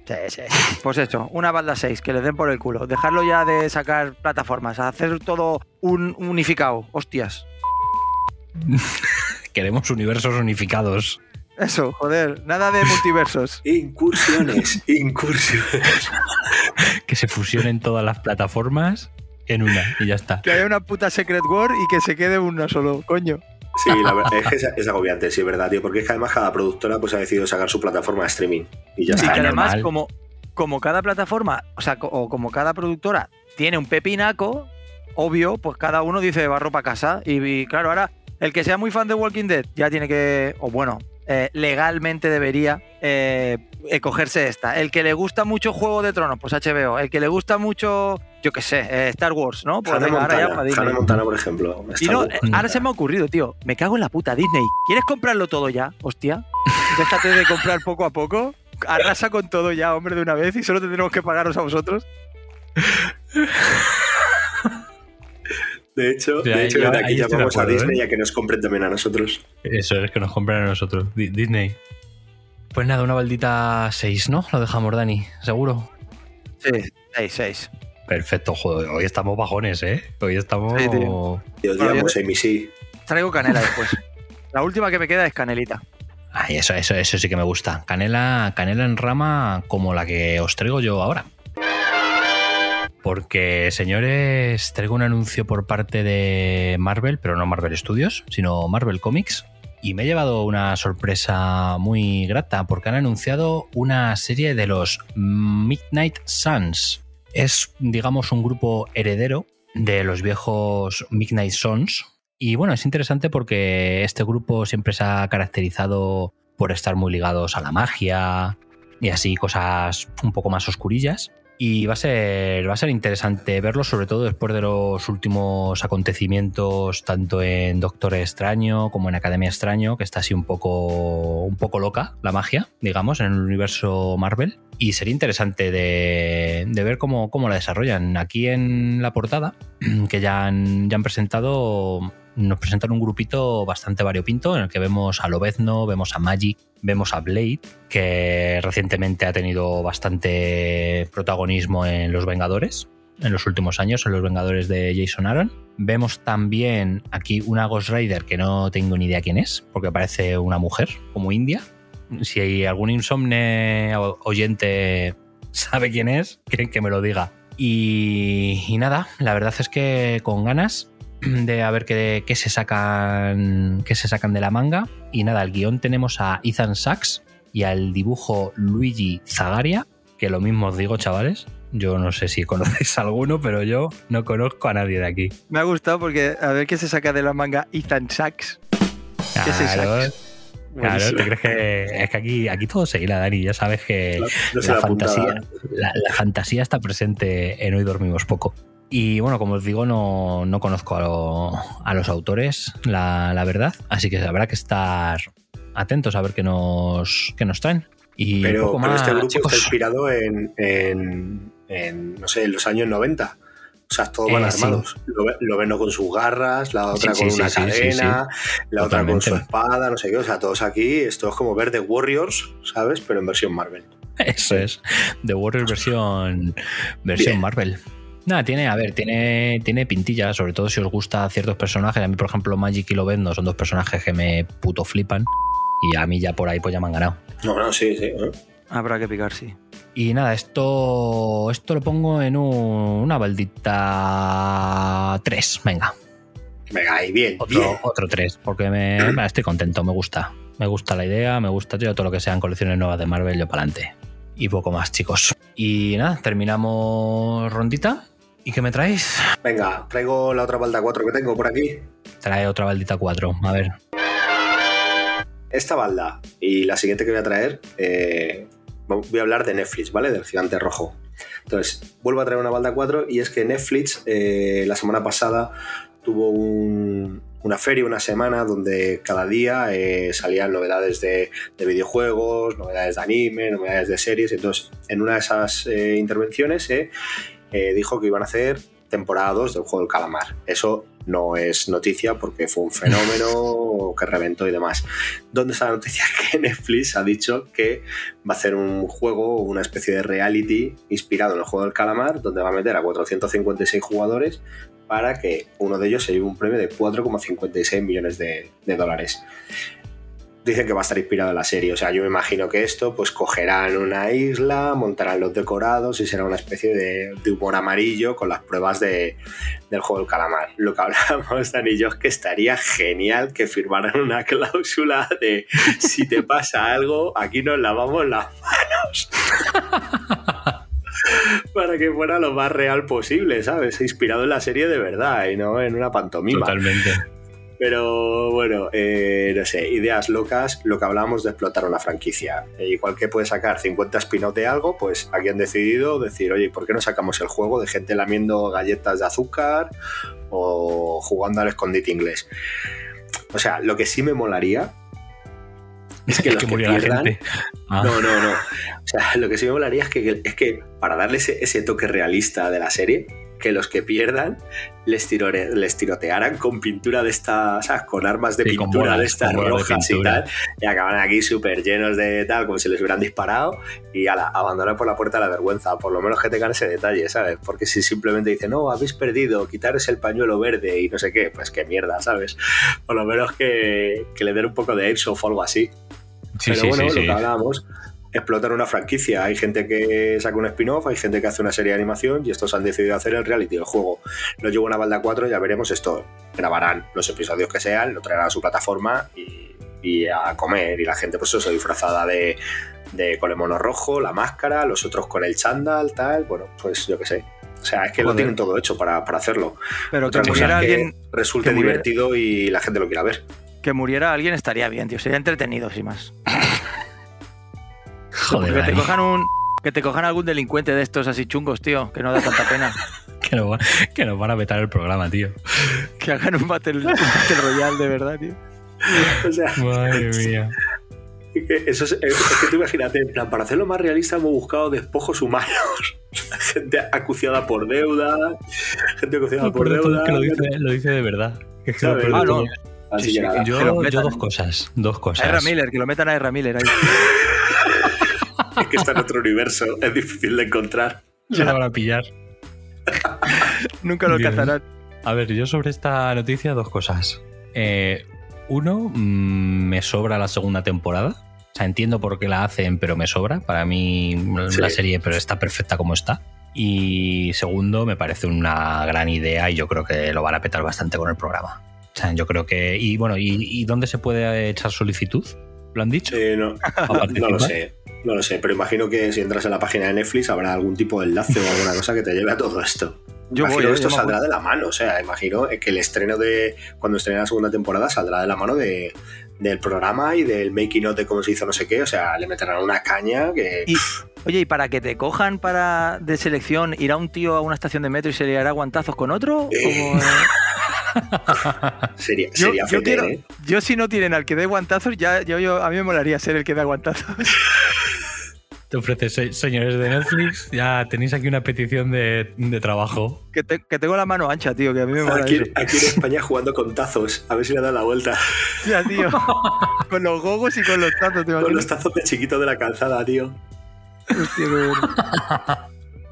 Sí, sí. Pues eso, una balda 6, que le den por el culo. Dejarlo ya de sacar plataformas, hacer todo un unificado. Hostias. Queremos universos unificados. Eso, joder, nada de multiversos. incursiones, incursiones. que se fusionen todas las plataformas en una y ya está. Que haya una puta Secret War y que se quede una solo, coño. Sí, la verdad es que es, agobiante, sí, es verdad, tío, porque es que además cada productora pues ha decidido sacar su plataforma de streaming y ya sí, está. que además como, como cada plataforma, o sea, o como cada productora tiene un pepinaco, obvio, pues cada uno dice barro para casa y, claro, ahora el que sea muy fan de Walking Dead ya tiene que, o bueno, eh, legalmente debería eh, cogerse esta. El que le gusta mucho Juego de Tronos, pues HBO. El que le gusta mucho, yo qué sé, eh, Star Wars, ¿no? Pues Montana, ahora ya Montana, por ejemplo. Y no, ahora se me ha ocurrido, tío. Me cago en la puta Disney. ¿Quieres comprarlo todo ya? Hostia. Déjate de comprar poco a poco. Arrasa con todo ya, hombre, de una vez y solo tendremos que pagaros a vosotros. De hecho, de hecho desde aquí llamamos a Disney ¿eh? a que nos compren también a nosotros. Eso es, que nos compren a nosotros. Disney. Pues nada, una baldita 6, ¿no? Lo dejamos, Dani, ¿seguro? Sí, 6, 6. Perfecto, joder. Hoy estamos bajones, ¿eh? Hoy estamos. Sí, tío. Dios, digamos, sí. Traigo canela después. La última que me queda es canelita. Ay, eso, eso, eso sí que me gusta. Canela, canela en rama como la que os traigo yo ahora. Porque, señores, traigo un anuncio por parte de Marvel, pero no Marvel Studios, sino Marvel Comics. Y me he llevado una sorpresa muy grata porque han anunciado una serie de los Midnight Suns. Es, digamos, un grupo heredero de los viejos Midnight Suns. Y bueno, es interesante porque este grupo siempre se ha caracterizado por estar muy ligados a la magia y así cosas un poco más oscurillas. Y va a ser, va a ser interesante verlo, sobre todo después de los últimos acontecimientos, tanto en Doctor Extraño como en Academia Extraño, que está así un poco, un poco loca la magia, digamos, en el universo Marvel. Y sería interesante de, ver cómo, cómo, la desarrollan. Aquí en la portada, que ya han, ya han presentado nos presentan un grupito bastante variopinto en el que vemos a Lobezno, vemos a Magic, vemos a Blade, que recientemente ha tenido bastante protagonismo en Los Vengadores, en los últimos años, en Los Vengadores de Jason Aaron. Vemos también aquí una Ghost Rider que no tengo ni idea quién es, porque parece una mujer, como India. Si hay algún insomne oyente sabe quién es, quieren que me lo diga. Y, y nada, la verdad es que con ganas de a ver qué, se sacan qué se sacan de la manga. Y nada, al guion tenemos a Ethan Sachs y al dibujo Luigi Zagaria, que lo mismo os digo, chavales. Yo no sé si conocéis a alguno, pero yo no conozco a nadie de aquí. Me ha gustado porque a ver qué se saca de la manga Ethan Sachs. ¿Qué claro, Claro, ¿te crees que es que aquí, aquí todo se hila, Dani? Ya sabes que la, fantasía, la, fantasía está presente en Hoy Dormimos Poco. Y bueno, como os digo, no, conozco a, los autores, la, verdad. Así que habrá que estar atentos a ver qué nos, qué nos traen. Y pero, poco más, este grupo está inspirado en, no sé, en los años 90. O sea, todos van eh, armados. Lo, ven con sus garras, la otra con una cadena, la otra con su espada, no sé qué. O sea, todos aquí, esto es como ver The Warriors, ¿sabes? Pero en versión Marvel. Eso es. The Warriors versión, versión Marvel. Nada, tiene, a ver, tiene, tiene pintilla, sobre todo si os gusta ciertos personajes. A mí, por ejemplo, Magic y Lobezno son dos personajes que me puto flipan. Y a mí ya por ahí pues ya me han ganado. No, no, sí, sí. Habrá que picar, sí. Y nada, esto, esto lo pongo en una baldita 3, venga. Venga, ahí bien. Otro, otro 3, porque me, estoy contento, me gusta. Me gusta la idea, me gusta todo lo que sean colecciones nuevas de Marvel, yo para adelante. Y poco más, chicos. Y nada, terminamos rondita. ¿Y qué me traéis? Venga, traigo la otra balda 4 que tengo por aquí. Trae otra baldita 4, a ver. Esta balda y la siguiente que voy a traer, eh, voy a hablar de Netflix, ¿vale? Del gigante rojo. Entonces, vuelvo a traer una balda 4 y es que Netflix eh, la semana pasada tuvo un, una feria, una semana, donde cada día eh, salían novedades de, videojuegos, novedades de anime, novedades de series. Entonces, en una de esas eh, intervenciones eh, dijo que iban a hacer temporada 2 del juego del calamar. Eso no es noticia porque fue un fenómeno que reventó y demás. ¿Dónde está la noticia? Que Netflix ha dicho que va a hacer un juego, una especie de reality inspirado en el juego del calamar, donde va a meter a 456 jugadores para que uno de ellos se lleve un premio de 4,56 millones de, dólares dicen que va a estar inspirado en la serie. O sea, yo me imagino que esto, pues cogerán una isla, montarán los decorados y será una especie de, humor amarillo con las pruebas de, del juego del calamar. Lo que hablamos, Dani y es que estaría genial que firmaran una cláusula de si te pasa algo, aquí nos lavamos las manos. para que fuera lo más real posible, ¿sabes? Inspirado en la serie de verdad y no en una pantomima. Totalmente. Pero bueno, eh, no sé, ideas locas, lo que hablábamos de explotar una franquicia. Eh, igual que puede sacar 50 spin de algo, pues aquí han decidido decir, oye, ¿por qué no sacamos el juego de gente lamiendo galletas de azúcar o jugando al escondite inglés? O sea, lo que sí me molaría es que, los que, pierdan. Ah. No, no, no. O sea, lo que sí me molaría es que, es que para darle ese, toque realista de la serie, que los que pierdan les, les tirotearan con pintura de estas, ¿sabes? con armas de pintura de estas rojas y tal, y acaban aquí súper llenos de tal, como si les hubieran disparado, y ala, abandonar por la puerta la vergüenza, por lo menos que tengan ese detalle, ¿sabes? Porque si simplemente dicen, no, habéis perdido, quitaros el pañuelo verde y no sé qué, pues qué mierda, ¿sabes? Por lo menos que, que le den un poco de airsoft o algo así. Pero bueno, lo que hablábamos, explotar una franquicia. Hay gente que saca un spin-off, hay gente que hace una serie de animación y estos han decidido hacer el reality del juego. Lo llevo una balda 4, ya veremos esto. Grabarán los episodios que sean, lo traerán a su plataforma y, a comer. Y la gente, pues eso, disfrazada de, de con el mono rojo, la máscara, los otros con el chándal, tal. Bueno, pues yo qué sé. O sea, es que lo tienen todo hecho para, hacerlo. Pero que muriera alguien. Resulte divertido y la gente lo quiera ver que muriera alguien estaría bien, tío. Sería entretenido, sin más. Joder. Que te cojan un. Que te cojan algún delincuente de estos así chungos, tío, que no da tanta pena. que, nos, que nos van a vetar el programa, tío. que hagan un battle, un battle royal de verdad, tío. O sea, Madre mía. Eso es, es, que tú imagínate, en plan, para hacerlo más realista hemos buscado despojos humanos. gente acuciada por deuda, gente acuciada por deuda. Que lo dice, lo dice de verdad. Es que ah, no. Yo, dos cosas, dos cosas. A Miller, que lo metan a Erra Miller ahí. Es que está en otro universo, es difícil de encontrar. Se lo van a pillar. Nunca lo cazarán. A ver, yo sobre esta noticia dos cosas. Eh, uno, mm, me sobra la segunda temporada. O sea, entiendo por qué la hacen, pero me sobra. Para mí la serie pero está perfecta como está. Y segundo, me parece una gran idea y yo creo que lo van a petar bastante con el programa yo creo que. Y bueno, ¿y, dónde se puede echar solicitud? ¿Lo han dicho? Eh, no, no lo sé. No lo sé, pero imagino que si entras en la página de Netflix habrá algún tipo de enlace o alguna cosa que te lleve a todo esto. Yo imagino que eh, esto saldrá de la mano, o sea, imagino que el estreno de cuando estrene la segunda temporada saldrá de la mano de, del programa y del making of de cómo se hizo no sé qué, o sea, le meterán una caña que... oye, ¿y para que te cojan para de selección, irá un tío a una estación de metro y se le hará guantazos con otro? Eh, sería sería yo, ¿eh? yo, si no tienen al que dé guantazos, ya yo, a mí me molaría ser el que da guantazos. Te ofreces, señores de Netflix, ya tenéis aquí una petición de, trabajo. Que, tengo la mano ancha, tío, que a mí me mola aquí, aquí en España jugando con tazos, a ver si le da la vuelta. Ya, tío. con los gogos y con los tazos, tío. Con los tazos de chiquito de la calzada, tío. Hostia,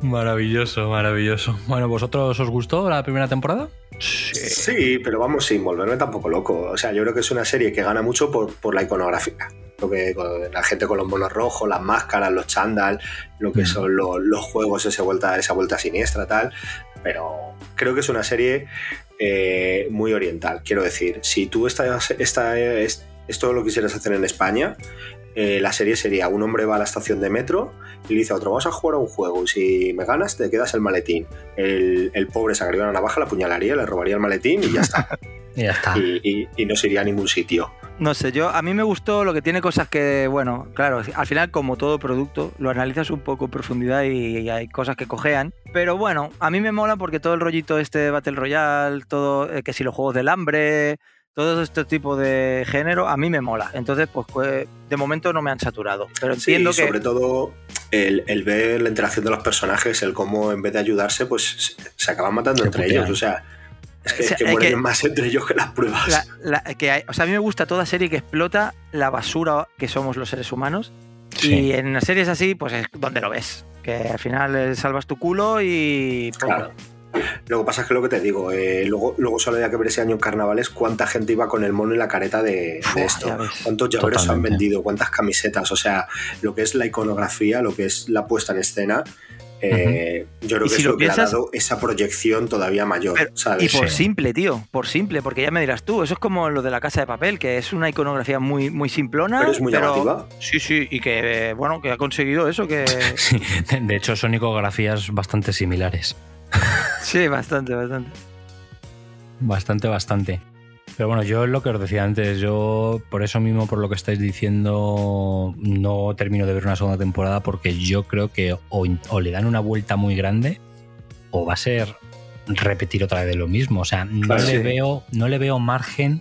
Maravilloso, maravilloso. Bueno, ¿vosotros os gustó la primera temporada? Sí. pero vamos sin volverme tampoco loco. O sea, yo creo que es una serie que gana mucho por, la iconografía. Lo que la gente con los monos rojos, las máscaras, los chándal, lo que mm. son los, juegos, esa vuelta, esa vuelta siniestra, tal. Pero creo que es una serie eh, muy oriental. Quiero decir, si tú esta, esta, esto lo quisieras hacer en España, eh, la serie sería un hombre va a la estación de metro y le dice a otro, vamos a jugar a un juego y si me ganas te quedas el maletín. El, pobre sacaría una navaja, la apuñalaría, le robaría el maletín y ya está. y ya está. Y, no se iría a ningún sitio. No sé, yo a mí me gustó lo que tiene cosas que, bueno, claro, al final como todo producto, lo analizas un poco en profundidad y, hay cosas que cojean. Pero bueno, a mí me mola porque todo el rollito este de Battle Royale, todo, eh, que si los juegos del hambre, todo este tipo de género a mí me mola. Entonces, pues, pues de momento no me han saturado. Pero entiendo sí, que. sobre todo el, el, ver la interacción de los personajes, el cómo en vez de ayudarse, pues se acaban matando entre ellos. O sea, es que, o sea, que mueren que, más entre ellos que las pruebas. La, la, que hay, o sea, a mí me gusta toda serie que explota la basura que somos los seres humanos. Sí. Y en series así, pues es donde lo ves. Que al final salvas tu culo y. Claro. Lo que pasa es que lo que te digo, eh, luego, luego solo había que ver ese año en carnavales cuánta gente iba con el mono y la careta de, de esto, cuántos llaveros han vendido, cuántas camisetas, o sea, lo que es la iconografía, lo que es la puesta en escena, eh, uh -huh. yo creo que si es lo, lo piensas, que ha dado esa proyección todavía mayor. Pero, ¿sabes? Y por sí. simple, tío, por simple, porque ya me dirás tú, eso es como lo de la casa de papel, que es una iconografía muy, muy simplona. Pero es muy pero, llamativa. Sí, sí, y que, bueno, que ha conseguido eso, que... Sí, de hecho son icografías bastante similares. Sí, bastante, bastante. Bastante, bastante. Pero bueno, yo lo que os decía antes, yo por eso mismo, por lo que estáis diciendo, no termino de ver una segunda temporada porque yo creo que o, o le dan una vuelta muy grande o va a ser repetir otra vez lo mismo. O sea, no, Claro, le, sí. veo, no le veo margen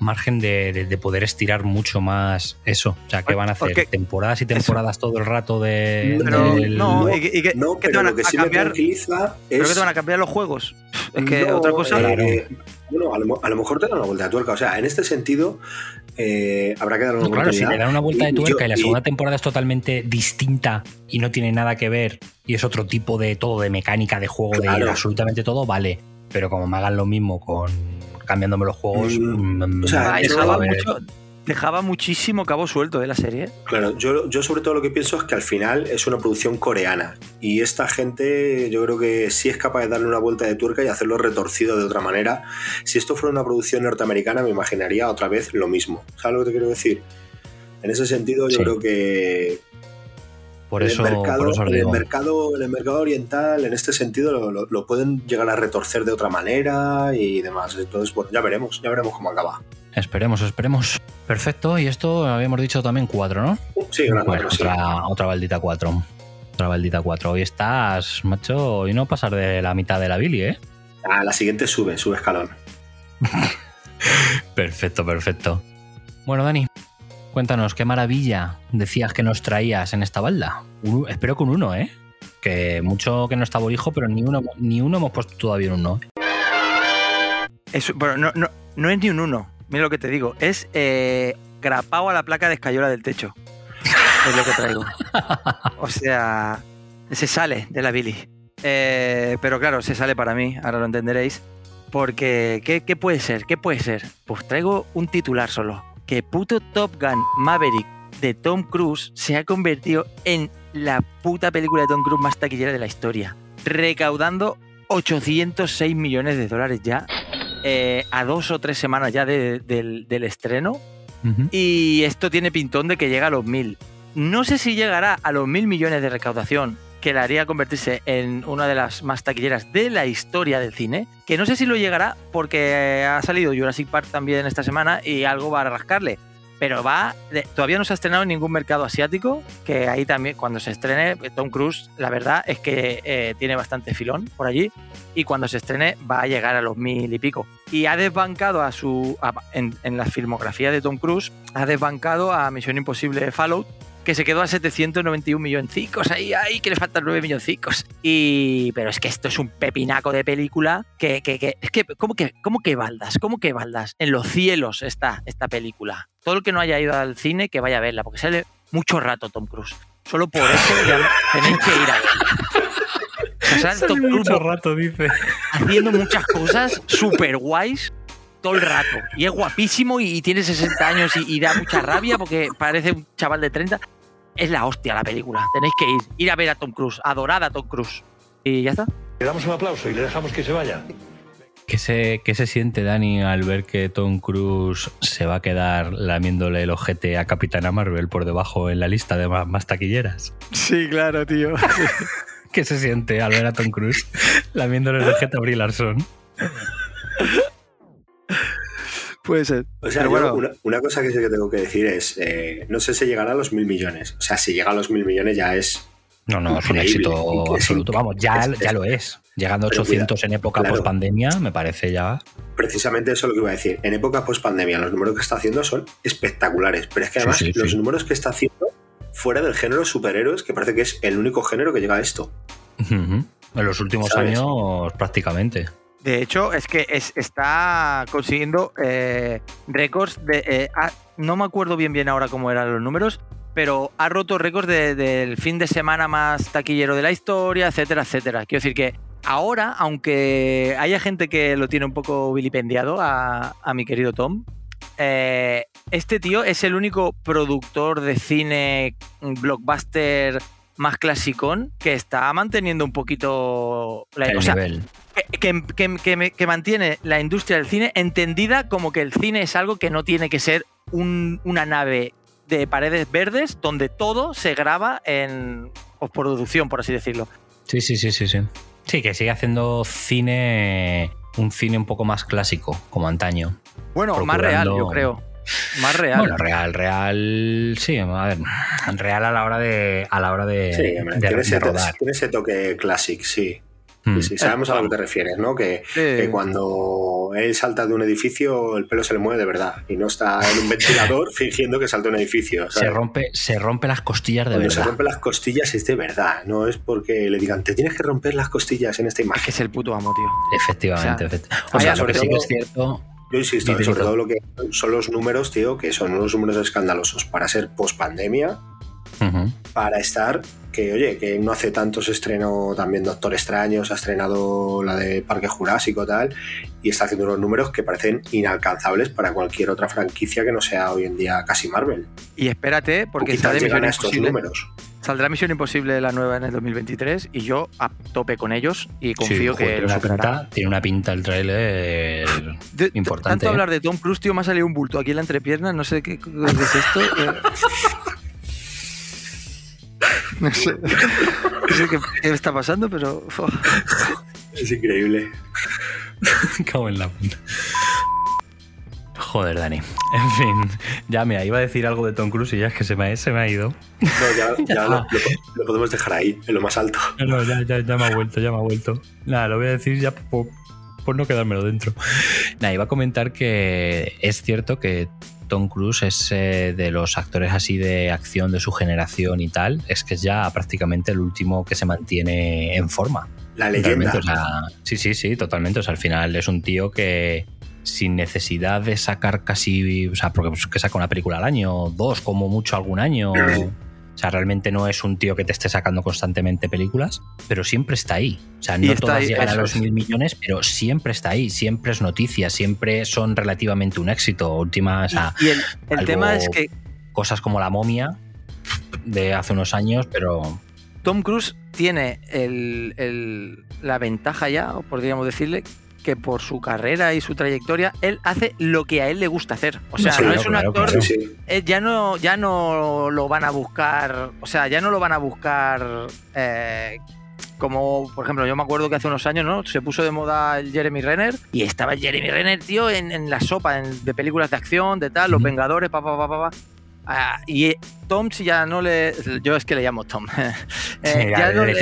margen de, de- de poder estirar mucho más eso. O sea, que van a hacer Porque- temporadas y temporadas todo el rato de... Pero del- no, y, que- y que, No, ¿qué te pero van a, lo que a sí cambiar? ¿Pero es... que te van a cambiar los juegos? Es que No, otra cosa... eh, bueno, a lo, a mejor te dan una vuelta de tuerca. O sea, en este sentido, eh, habrá que dar una No, claro, si le dan una vuelta de y tuerca yo- y la y- segunda temporada es totalmente distinta y no tiene nada que ver y es otro tipo de todo, de mecánica, de juego, Claro. de absolutamente todo, vale. Pero como me hagan lo mismo con cambiándome los juegos, Mm, mm, o sea, va dejaba, mucho, muchísimo cabo suelto de la serie. Claro, yo, yo sobre todo lo que pienso es que al final es una producción coreana y esta gente yo creo que sí es capaz de darle una vuelta de tuerca y hacerlo retorcido de otra manera. Si esto fuera una producción norteamericana me imaginaría otra vez lo mismo. ¿Sabes lo que te quiero decir? En ese sentido yo Sí. creo que Por eso, el mercado, por eso el mercado, el mercado oriental en este sentido lo, lo- lo pueden llegar a retorcer de otra manera y demás. Entonces, bueno, ya veremos, ya veremos cómo acaba. Esperemos, esperemos. Perfecto, y esto habíamos dicho también cuatro, ¿no? Sí, una Bueno, cuatro, sí. otra, otra baldita cuatro. Otra baldita cuatro. Hoy estás, macho, y no pasar de la mitad de la Billy, ¿eh? Ah, la siguiente sube, sube escalón. Perfecto, perfecto. Bueno, Dani, cuéntanos, qué maravilla decías que nos traías en esta balda. Un- espero un uno, ¿eh? Que mucho que no está borijo, pero ni uno, ni uno hemos puesto todavía un uno. Eso, bueno, no, no, no es ni un uno, mira lo que te digo, es eh, a la placa de escayola del techo. Es lo que traigo. O sea, se sale de la Billy. Eh, pero claro, se sale para mí, ahora lo entenderéis. Porque, ¿qué, qué puede ser? ¿Qué puede ser? Pues traigo un titular solo. Que puto Top Gun Maverick de Tom Cruise se ha convertido en la puta película de Tom Cruise más taquillera de la historia. Recaudando 806 millones de dólares ya. eh, a dos o tres semanas ya de- del, del estreno. Y esto tiene pintón de que llega a los mil. No sé si llegará a los mil millones de recaudación que la haría convertirse en una de las más taquilleras de la historia del cine. Que no sé si lo llegará porque ha salido Jurassic Park también esta semana y algo va a rascarle. Pero va, todavía no se ha estrenado en ningún mercado asiático, que ahí también cuando se estrene Tom Cruise, la verdad es que eh, tiene bastante filón por allí y cuando se estrene va a llegar a los mil y pico. Y ha desbancado a su. a- en, en la filmografía de Tom Cruise, ha desbancado a Misión Imposible Fallout, que se quedó a 791 milloncicos. Ahí, ahí, que le faltan 9 milloncicos. Y. Pero es que esto es un pepinaco de película que. que, que- es que, ¿cómo que, cómo que baldas? ¿Cómo que baldas? En los cielos está esta película. Todo el que no haya ido al cine, que vaya a verla, porque sale mucho rato Tom Cruise. Solo por eso ya tenéis que ir a verla. O sea, sale Tom Cruise rato, dice. haciendo muchas cosas súper guays todo el rato. Y es guapísimo y, y tiene 60 años y, y da mucha rabia porque parece un chaval de 30. Es la hostia la película. Tenéis que ir. Ir a ver a Tom Cruise. Adorada a Tom Cruise. Y ya está. Le damos un aplauso y le dejamos que se vaya. ¿Qué se, ¿Qué se siente, Dani, al ver que Tom Cruise se va a quedar lamiéndole el ojete a Capitana Marvel por debajo en la lista de más, más taquilleras? Sí, claro, tío. ¿Qué se siente al ver a Tom Cruise lamiéndole el ojete a Brie Larson? Puede ser. O sea, yo bueno. una, una cosa que sí que tengo que decir es, eh, no sé si llegará a los mil millones. O sea, si llega a los mil millones ya es No, no, es un éxito absoluto. Vamos, ya, ya lo es. Llegando a 800 en época post pandemia, me parece ya. Precisamente eso es lo que iba a decir. En época post pandemia, los números que está haciendo son espectaculares. Pero es que además, los números que está haciendo fuera del género superhéroes, que parece que es el único género que llega a esto. En los últimos años, prácticamente. De hecho, es que está consiguiendo eh, récords de. Eh, no me acuerdo bien bien ahora cómo eran los números, pero ha roto récords del fin de semana más taquillero de la historia, etcétera, etcétera. Quiero decir que ahora, aunque haya gente que lo tiene un poco vilipendiado a, mi querido Tom, eh, este tío es el único productor de cine blockbuster más clasicón que está manteniendo un poquito la o Que, mantiene la industria del cine entendida como que el cine es algo que no tiene que ser una nave de paredes verdes donde todo se graba en postproducción, por así decirlo. Sí, sí, sí, sí, sí. Sí, que sigue haciendo cine, un cine un poco más clásico, como antaño. Bueno, más real, yo creo. Más real. Bueno, real, real, sí, a ver, real a la hora de, a la hora de, sí, tiene, ese, tiene ese toque clásico, sí. Mm. Sí, sabemos a lo que te refieres, ¿no? Que, cuando él salta de un edificio, el pelo se le mueve de verdad y no está en un ventilador fingiendo que salta de un edificio. Se rompe, se rompe las costillas de verdad. Se rompe las costillas es de verdad, no es porque le digan, te tienes que romper las costillas en esta imagen. que es el puto amo, tío. Efectivamente, o sea, lo que sí que es cierto. Yo insisto, sobre todo lo que son los números, tío, que son unos números escandalosos para ser post pandemia, para estar que, oye, que no hace tanto se estrenó también Doctor Extraño, se ha estrenado la de Parque Jurásico tal, y está haciendo unos números que parecen inalcanzables para cualquier otra franquicia que no sea hoy en día casi Marvel. Y espérate, porque sale Misión Imposible. Números. Saldrá Misión Imposible la nueva en el 2023 y yo a tope con ellos y confío que superará. tiene una pinta el trailer importante. Tanto ¿eh? hablar de Tom Cruise, tío, me ha salido un bulto aquí en la entrepierna, no sé qué, es esto. Eh. No sé, qué, está pasando, pero. Es increíble. Cago en la punta. Joder, Dani. En fin, ya me iba a decir algo de Tom Cruise y ya es que se me, se me ha ido. No, ya, ya lo, podemos dejar ahí, en lo más alto. No, ya, ya, ya, me ha vuelto, ya me ha vuelto. Nada, lo voy a decir ya por, por no quedármelo dentro. Nada, iba a comentar que es cierto que Tom Cruise es eh, de los actores así de acción de su generación y tal, es que es ya prácticamente el último que se mantiene en forma. La leyenda. sí, sí, sí, totalmente. O sea, al final es un tío que sin necesidad de sacar casi, o sea, porque pues, que saca una película al año, dos, como mucho algún año. O sea, realmente no es un tío que te esté sacando constantemente películas, pero siempre está ahí. O sea, no todas llegan a los mil millones, pero siempre está ahí, siempre es noticia, siempre son relativamente un éxito. Últimas. Y, el, tema es que. Cosas como la momia de hace unos años, pero. Tom Cruise tiene la ventaja ya, podríamos decirle, que por su carrera y su trayectoria, él hace lo que a él le gusta hacer. O sea, no es un actor. Eh, ya, no, ya no lo van a buscar. O sea, ya no lo van a buscar. Eh, como, por ejemplo, yo me acuerdo que hace unos años, ¿no? Se puso de moda el Jeremy Renner y estaba el Jeremy Renner, tío, en, la sopa de películas de acción, de tal, Los Vengadores, pa, pa, pa, pa, Ah, y Tom, si ya no le. Yo es que le llamo Tom. Eh, ya, no le,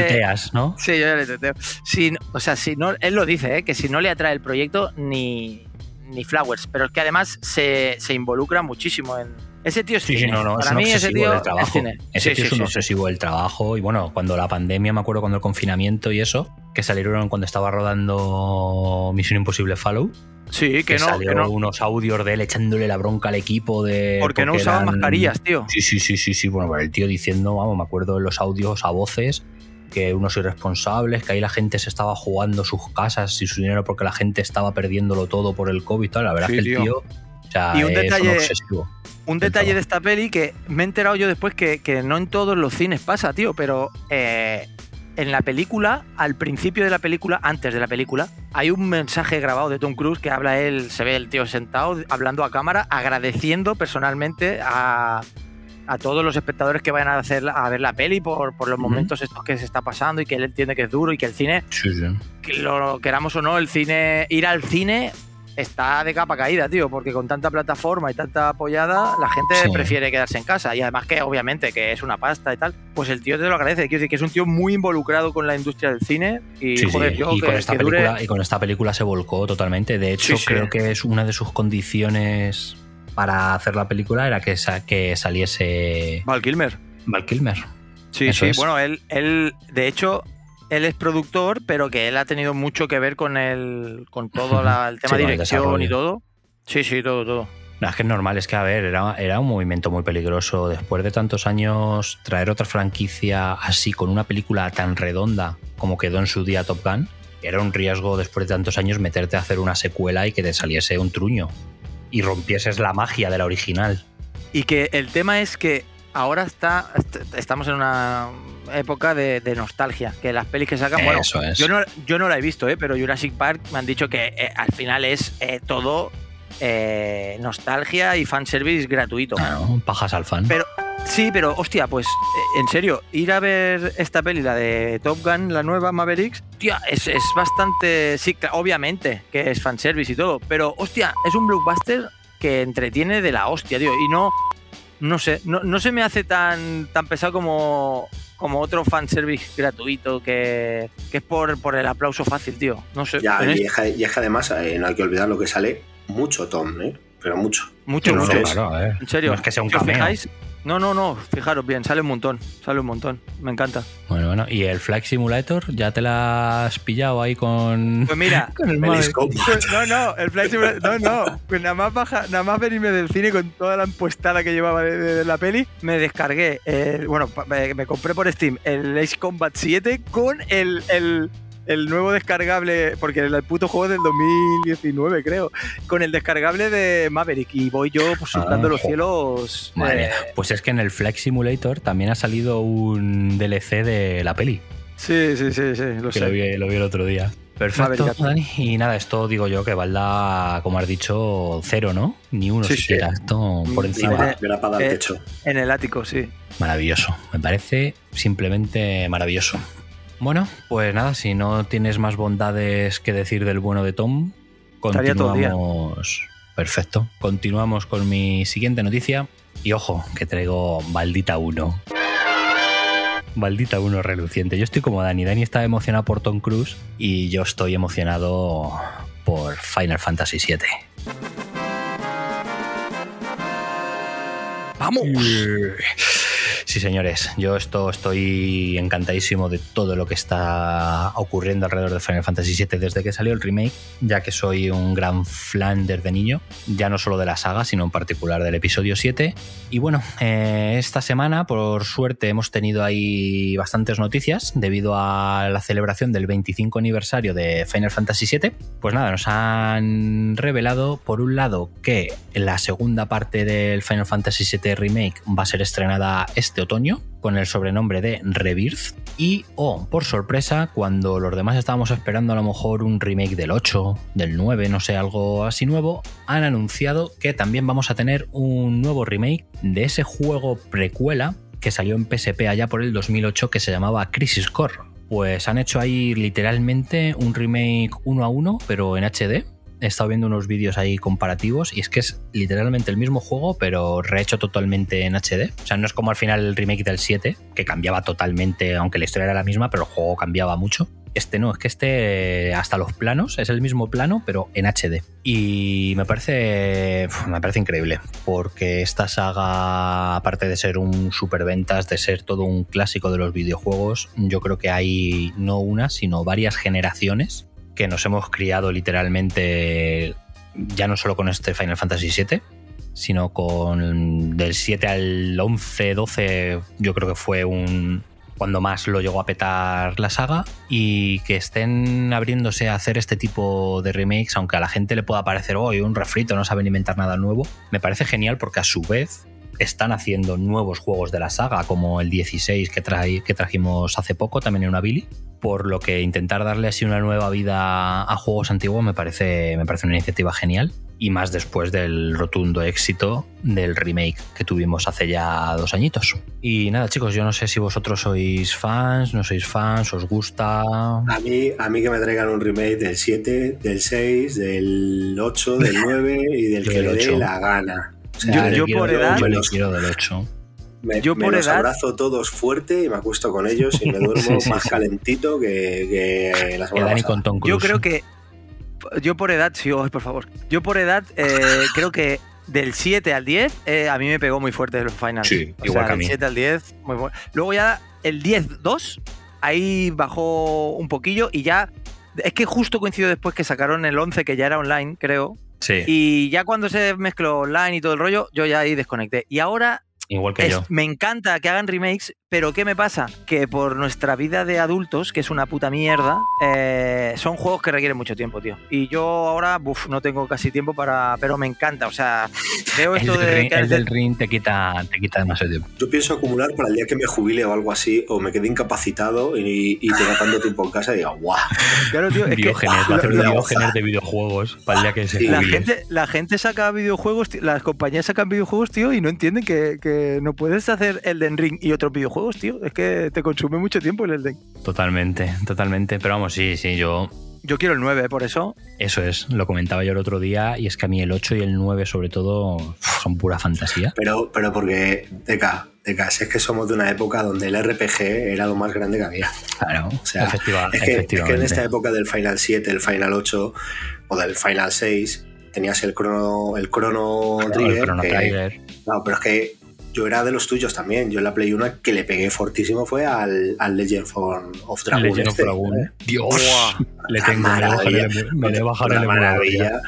¿no? Sí, yo ya le teteo. Si, o sea, si no, él lo dice, ¿eh? que si no le atrae el proyecto, ni, ni Flowers. Pero es que además se, se involucra muchísimo en. Ese tío es sí, Sí, no, no, Para mí ese tío trabajo. Ese tío es un obsesivo del trabajo. Y bueno, cuando la pandemia, me acuerdo cuando el confinamiento y eso, que salieron cuando estaba rodando Misión Imposible Fallout Sí, que, no. Salió unos audios de él echándole la bronca al equipo de. Porque, no usaban mascarillas, tío. Sí, sí, sí, sí, sí. Bueno, el tío diciendo, vamos, me acuerdo de los audios a voces que unos irresponsables, que ahí la gente se estaba jugando sus casas y su dinero porque la gente estaba perdiéndolo todo por el COVID. Tal. La verdad es que el tío. Sea, y un detalle, un, detalle de esta peli que me he enterado yo después que, que no en todos los cines pasa, tío, pero eh, en la película, al principio de la película, antes de la película, hay un mensaje grabado de Tom Cruise que habla él, se ve el tío sentado hablando a cámara, agradeciendo personalmente a, todos los espectadores que vayan a, hacer, a ver la peli por, los momentos estos que se está pasando y que él entiende que es duro y que el cine, que lo queramos o no, el cine, ir al cine está de capa caída, tío, porque con tanta plataforma y tanta apoyada, la gente Sí. prefiere quedarse en casa. Y además que, obviamente, que es una pasta y tal, pues el tío te lo agradece. Quiero decir que es un tío muy involucrado con la industria del cine. Y, Sí, sí, joder, yo y, que, con esta que dure- película, y con esta película se volcó totalmente. De hecho, creo que es una de sus condiciones para hacer la película era que, sa- que saliese Val Kilmer. Val Kilmer. Sí, Eso sí. es. Bueno, él, él, de hecho, él es productor, pero que él ha tenido mucho que ver con el, con todo la- el tema Sí, de dirección y todo. Sí, sí, todo, todo. No, es que es normal, es que a ver, era, era un movimiento muy peligroso. Después de tantos años, traer otra franquicia así con una película tan redonda como quedó en su día Top Gun, era un riesgo después de tantos años meterte a hacer una secuela y que te saliese un truño y rompieses la magia de la original. Y que el tema es que ahora está est- estamos en una época de, de nostalgia, que las pelis que sacan, bueno, Eso es. yo no, yo no la he visto, ¿eh? pero Jurassic Park me han dicho que eh, al final es eh, todo eh, nostalgia y fanservice gratuito. Claro, pajas al fan. Pero sí, pero hostia, pues en serio, ir a ver esta peli, la de Top Gun, la nueva Mavericks, tía, es, es bastante. Sí, obviamente que es fanservice y todo, pero hostia, es un blockbuster que entretiene de la hostia, tío. Y no. No sé, no, no se me hace tan, tan pesado como, como otro fanservice gratuito que, que es por, por el aplauso fácil, tío. No sé. Ya, y es, que, y es que además eh, no hay que olvidar lo que sale mucho Tom, ¿eh? Pero mucho. mucho, no, mucho. no, claro, ver. En serio. No es que sea un si os fijáis- no, no, no, fijaros bien, sale un montón, sale un montón, me encanta. Bueno, bueno, ¿y el Flight Simulator? ¿Ya te la has pillado ahí con, Pues mira, con el? Combat. Pues no, no, el Flight Simulator- no, no, pues nada más baja, nada más venirme del cine con toda la empuestada que llevaba de, de- de la peli, me descargué, el- bueno, me compré por Steam el Ace Combat 7 con el, el, el nuevo descargable, porque el puto juego es del 2019 creo, con el descargable de Maverick y voy yo pues surcando Ah, los cielos. Madre eh, mía. Pues es que en el Flight Simulator también ha salido un DLC de la peli, sí, sí, sí, sí, lo que sé. lo vi, lo vi el otro día. Perfecto. Dani. Y nada, esto digo yo que valda, como has dicho, cero, ¿no? Ni uno Sí, sí. siquiera. Esto por Mm, encima. eh, techo. En el ático, sí. Maravilloso. Me parece simplemente maravilloso. Bueno, pues nada, si no tienes más bondades que decir del bueno de Tom, Estaría todo el día. continuamos. Perfecto. Continuamos con mi siguiente noticia. Y ojo, que traigo Maldita 1. Maldita 1 reluciente. Yo estoy como Dani. Dani está emocionado por Tom Cruise y yo estoy emocionado por Final Fantasy VII. ¡Vamos! Sí, señores, yo esto estoy encantadísimo de todo lo que está ocurriendo alrededor de Final Fantasy VII desde que salió el remake, ya que soy un gran fan desde niño, ya no solo de la saga, sino en particular del episodio 7. Y bueno, eh, esta semana, por suerte, hemos tenido ahí bastantes noticias debido a la celebración del 25 aniversario de Final Fantasy VII. Pues nada, nos han revelado, por un lado, que la segunda parte del Final Fantasy VII Remake va a ser estrenada este otoño con el sobrenombre de Rebirth y, oh, por sorpresa, cuando los demás estábamos esperando a lo mejor un remake del 8, del 9, no sé, algo así nuevo, han anunciado que también vamos a tener un nuevo remake de ese juego precuela que salió en PSP allá por el 2008 que se llamaba Crisis Core. Pues han hecho ahí literalmente un remake uno a uno, pero en HD. He estado viendo unos vídeos ahí comparativos y es que es literalmente el mismo juego, pero rehecho totalmente en HD. O sea, no es como al final el remake del 7, que cambiaba totalmente, aunque la historia era la misma, pero el juego cambiaba mucho. Este no, es que este hasta los planos es el mismo plano, pero en HD. Y me parece, me parece increíble, porque esta saga, aparte de ser un superventas, de ser todo un clásico de los videojuegos, yo creo que hay no una, sino varias generaciones que nos hemos criado literalmente ya no solo con este Final Fantasy VII, sino con del 7 al 11, 12, yo creo que fue un cuando más lo llegó a petar la saga y que estén abriéndose a hacer este tipo de remakes, aunque a la gente le pueda parecer hoy un refrito, no saben inventar nada nuevo, me parece genial porque a su vez están haciendo nuevos juegos de la saga, como el 16 que, trae, que trajimos hace poco, también en una Billy. Por lo que intentar darle así una nueva vida a juegos antiguos me parece, me parece una iniciativa genial. y más después del rotundo éxito del remake que tuvimos hace ya dos añitos. Y nada, chicos, yo no sé si vosotros sois fans, no sois fans, os gusta. A mí, a mí que me traigan un remake del 7, del 6, del 8, del 9 y del que le dé la gana. O sea, yo, yo por edad. Yo quiero del 8. Me, yo por los abrazo todos fuerte y me acuesto con ellos y me duermo más calentito que, que las Yo creo que yo por edad, sí, por favor. Yo por edad eh, creo que del 7 al 10 eh, a mí me pegó muy fuerte los finals. Sí, igual que a mí. Del 7 al 10, muy bueno. Luego ya el 10-2, ahí bajó un poquillo y ya. Es que justo coincidió después que sacaron el 11, que ya era online, creo. Y ya cuando se mezcló online y todo el rollo, yo ya ahí desconecté. Y ahora Igual que yo. Me encanta que hagan remakes, pero ¿qué me pasa? Que por nuestra vida de adultos, que es una puta mierda, eh, son juegos que requieren mucho tiempo, tío. Y yo ahora, uff, no tengo casi tiempo para. Pero me encanta, o sea, veo esto de. Ring, el del ring te quita, te quita demasiado tiempo. Yo pienso acumular para el día que me jubile o algo así, o me quede incapacitado y, y tenga tanto tiempo en casa y diga, ¡guau! Claro, tío, es Diógenes, que, va a hacer Diógenes de videojuegos para el día que se jubile. La gente, la gente saca videojuegos, las compañías sacan videojuegos, tío, y no entienden que, que no puedes hacer Elden Ring y otros videojuegos, tío. Es que te consume mucho tiempo el Elden. Totalmente, totalmente. Pero vamos, sí, sí, yo. Yo quiero el 9, por eso. Eso es, lo comentaba yo el otro día, y es que a mí el 8 y el 9, sobre todo, son pura fantasía. Pero, pero porque, Deca, Deca, si es que somos de una época donde el RPG era lo más grande que había. Claro, o sea, es, que, es que en esta época del Final 7, el Final 8 o del Final 6, tenías el Chrono, el Chrono Trigger. El Chrono Trigger. No, pero es que yo era de los tuyos también. Yo en la Play 1 que le pegué fortísimo fue al, al Legend of Dragon. Legend este, of Dragon. ¿eh? Dios, le tengo maravilla, me le otra maravilla,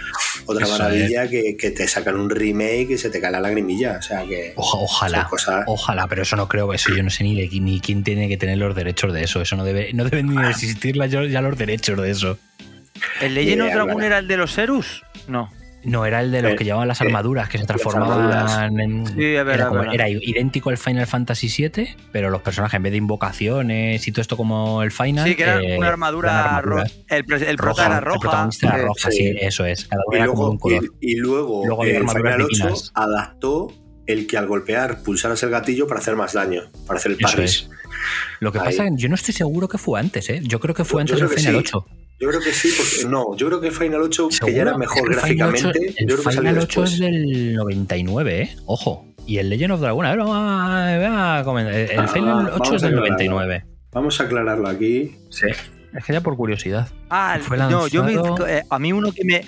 otra maravilla que, que, te sacan un remake y se te cae la lagrimilla. O sea que. ojalá. Ojalá, pero eso no creo. Eso yo no sé ni, ni quién tiene que tener los derechos de eso. Eso no debe, no deben ni existir ya los derechos de eso. ¿El Legend of Dragon era el de los Serus? No. No, era el de los eh, que llevaban las eh, armaduras, que se transformaban en. Sí, era, era, idéntico al Final Fantasy VII, pero los personajes, en vez de invocaciones y todo esto como el Final. Sí, que era eh, una armadura roja. El, el prota era roja. El protagonista era roja, sí, eso es. Cada uno y, luego, un color. Y, luego, luego el Final 8 adaptó el que al golpear pulsaras el gatillo para hacer más daño, para hacer el parris. Lo que pasa es que yo no estoy seguro que fue antes, ¿eh? Yo creo que fue antes del Final 8. Yo creo que sí, porque no, yo creo que el Final 8, que ya era mejor gráficamente, el yo creo que Final 8 es del 99, ¿eh? Ojo. Y el Legend of Dragon, a ver, vamos a, comentar. El ah, Final 8 es del 99. Vamos a aclararlo aquí. Sí. Es que ya por curiosidad. Ah, no, yo me, eh, a mí uno que me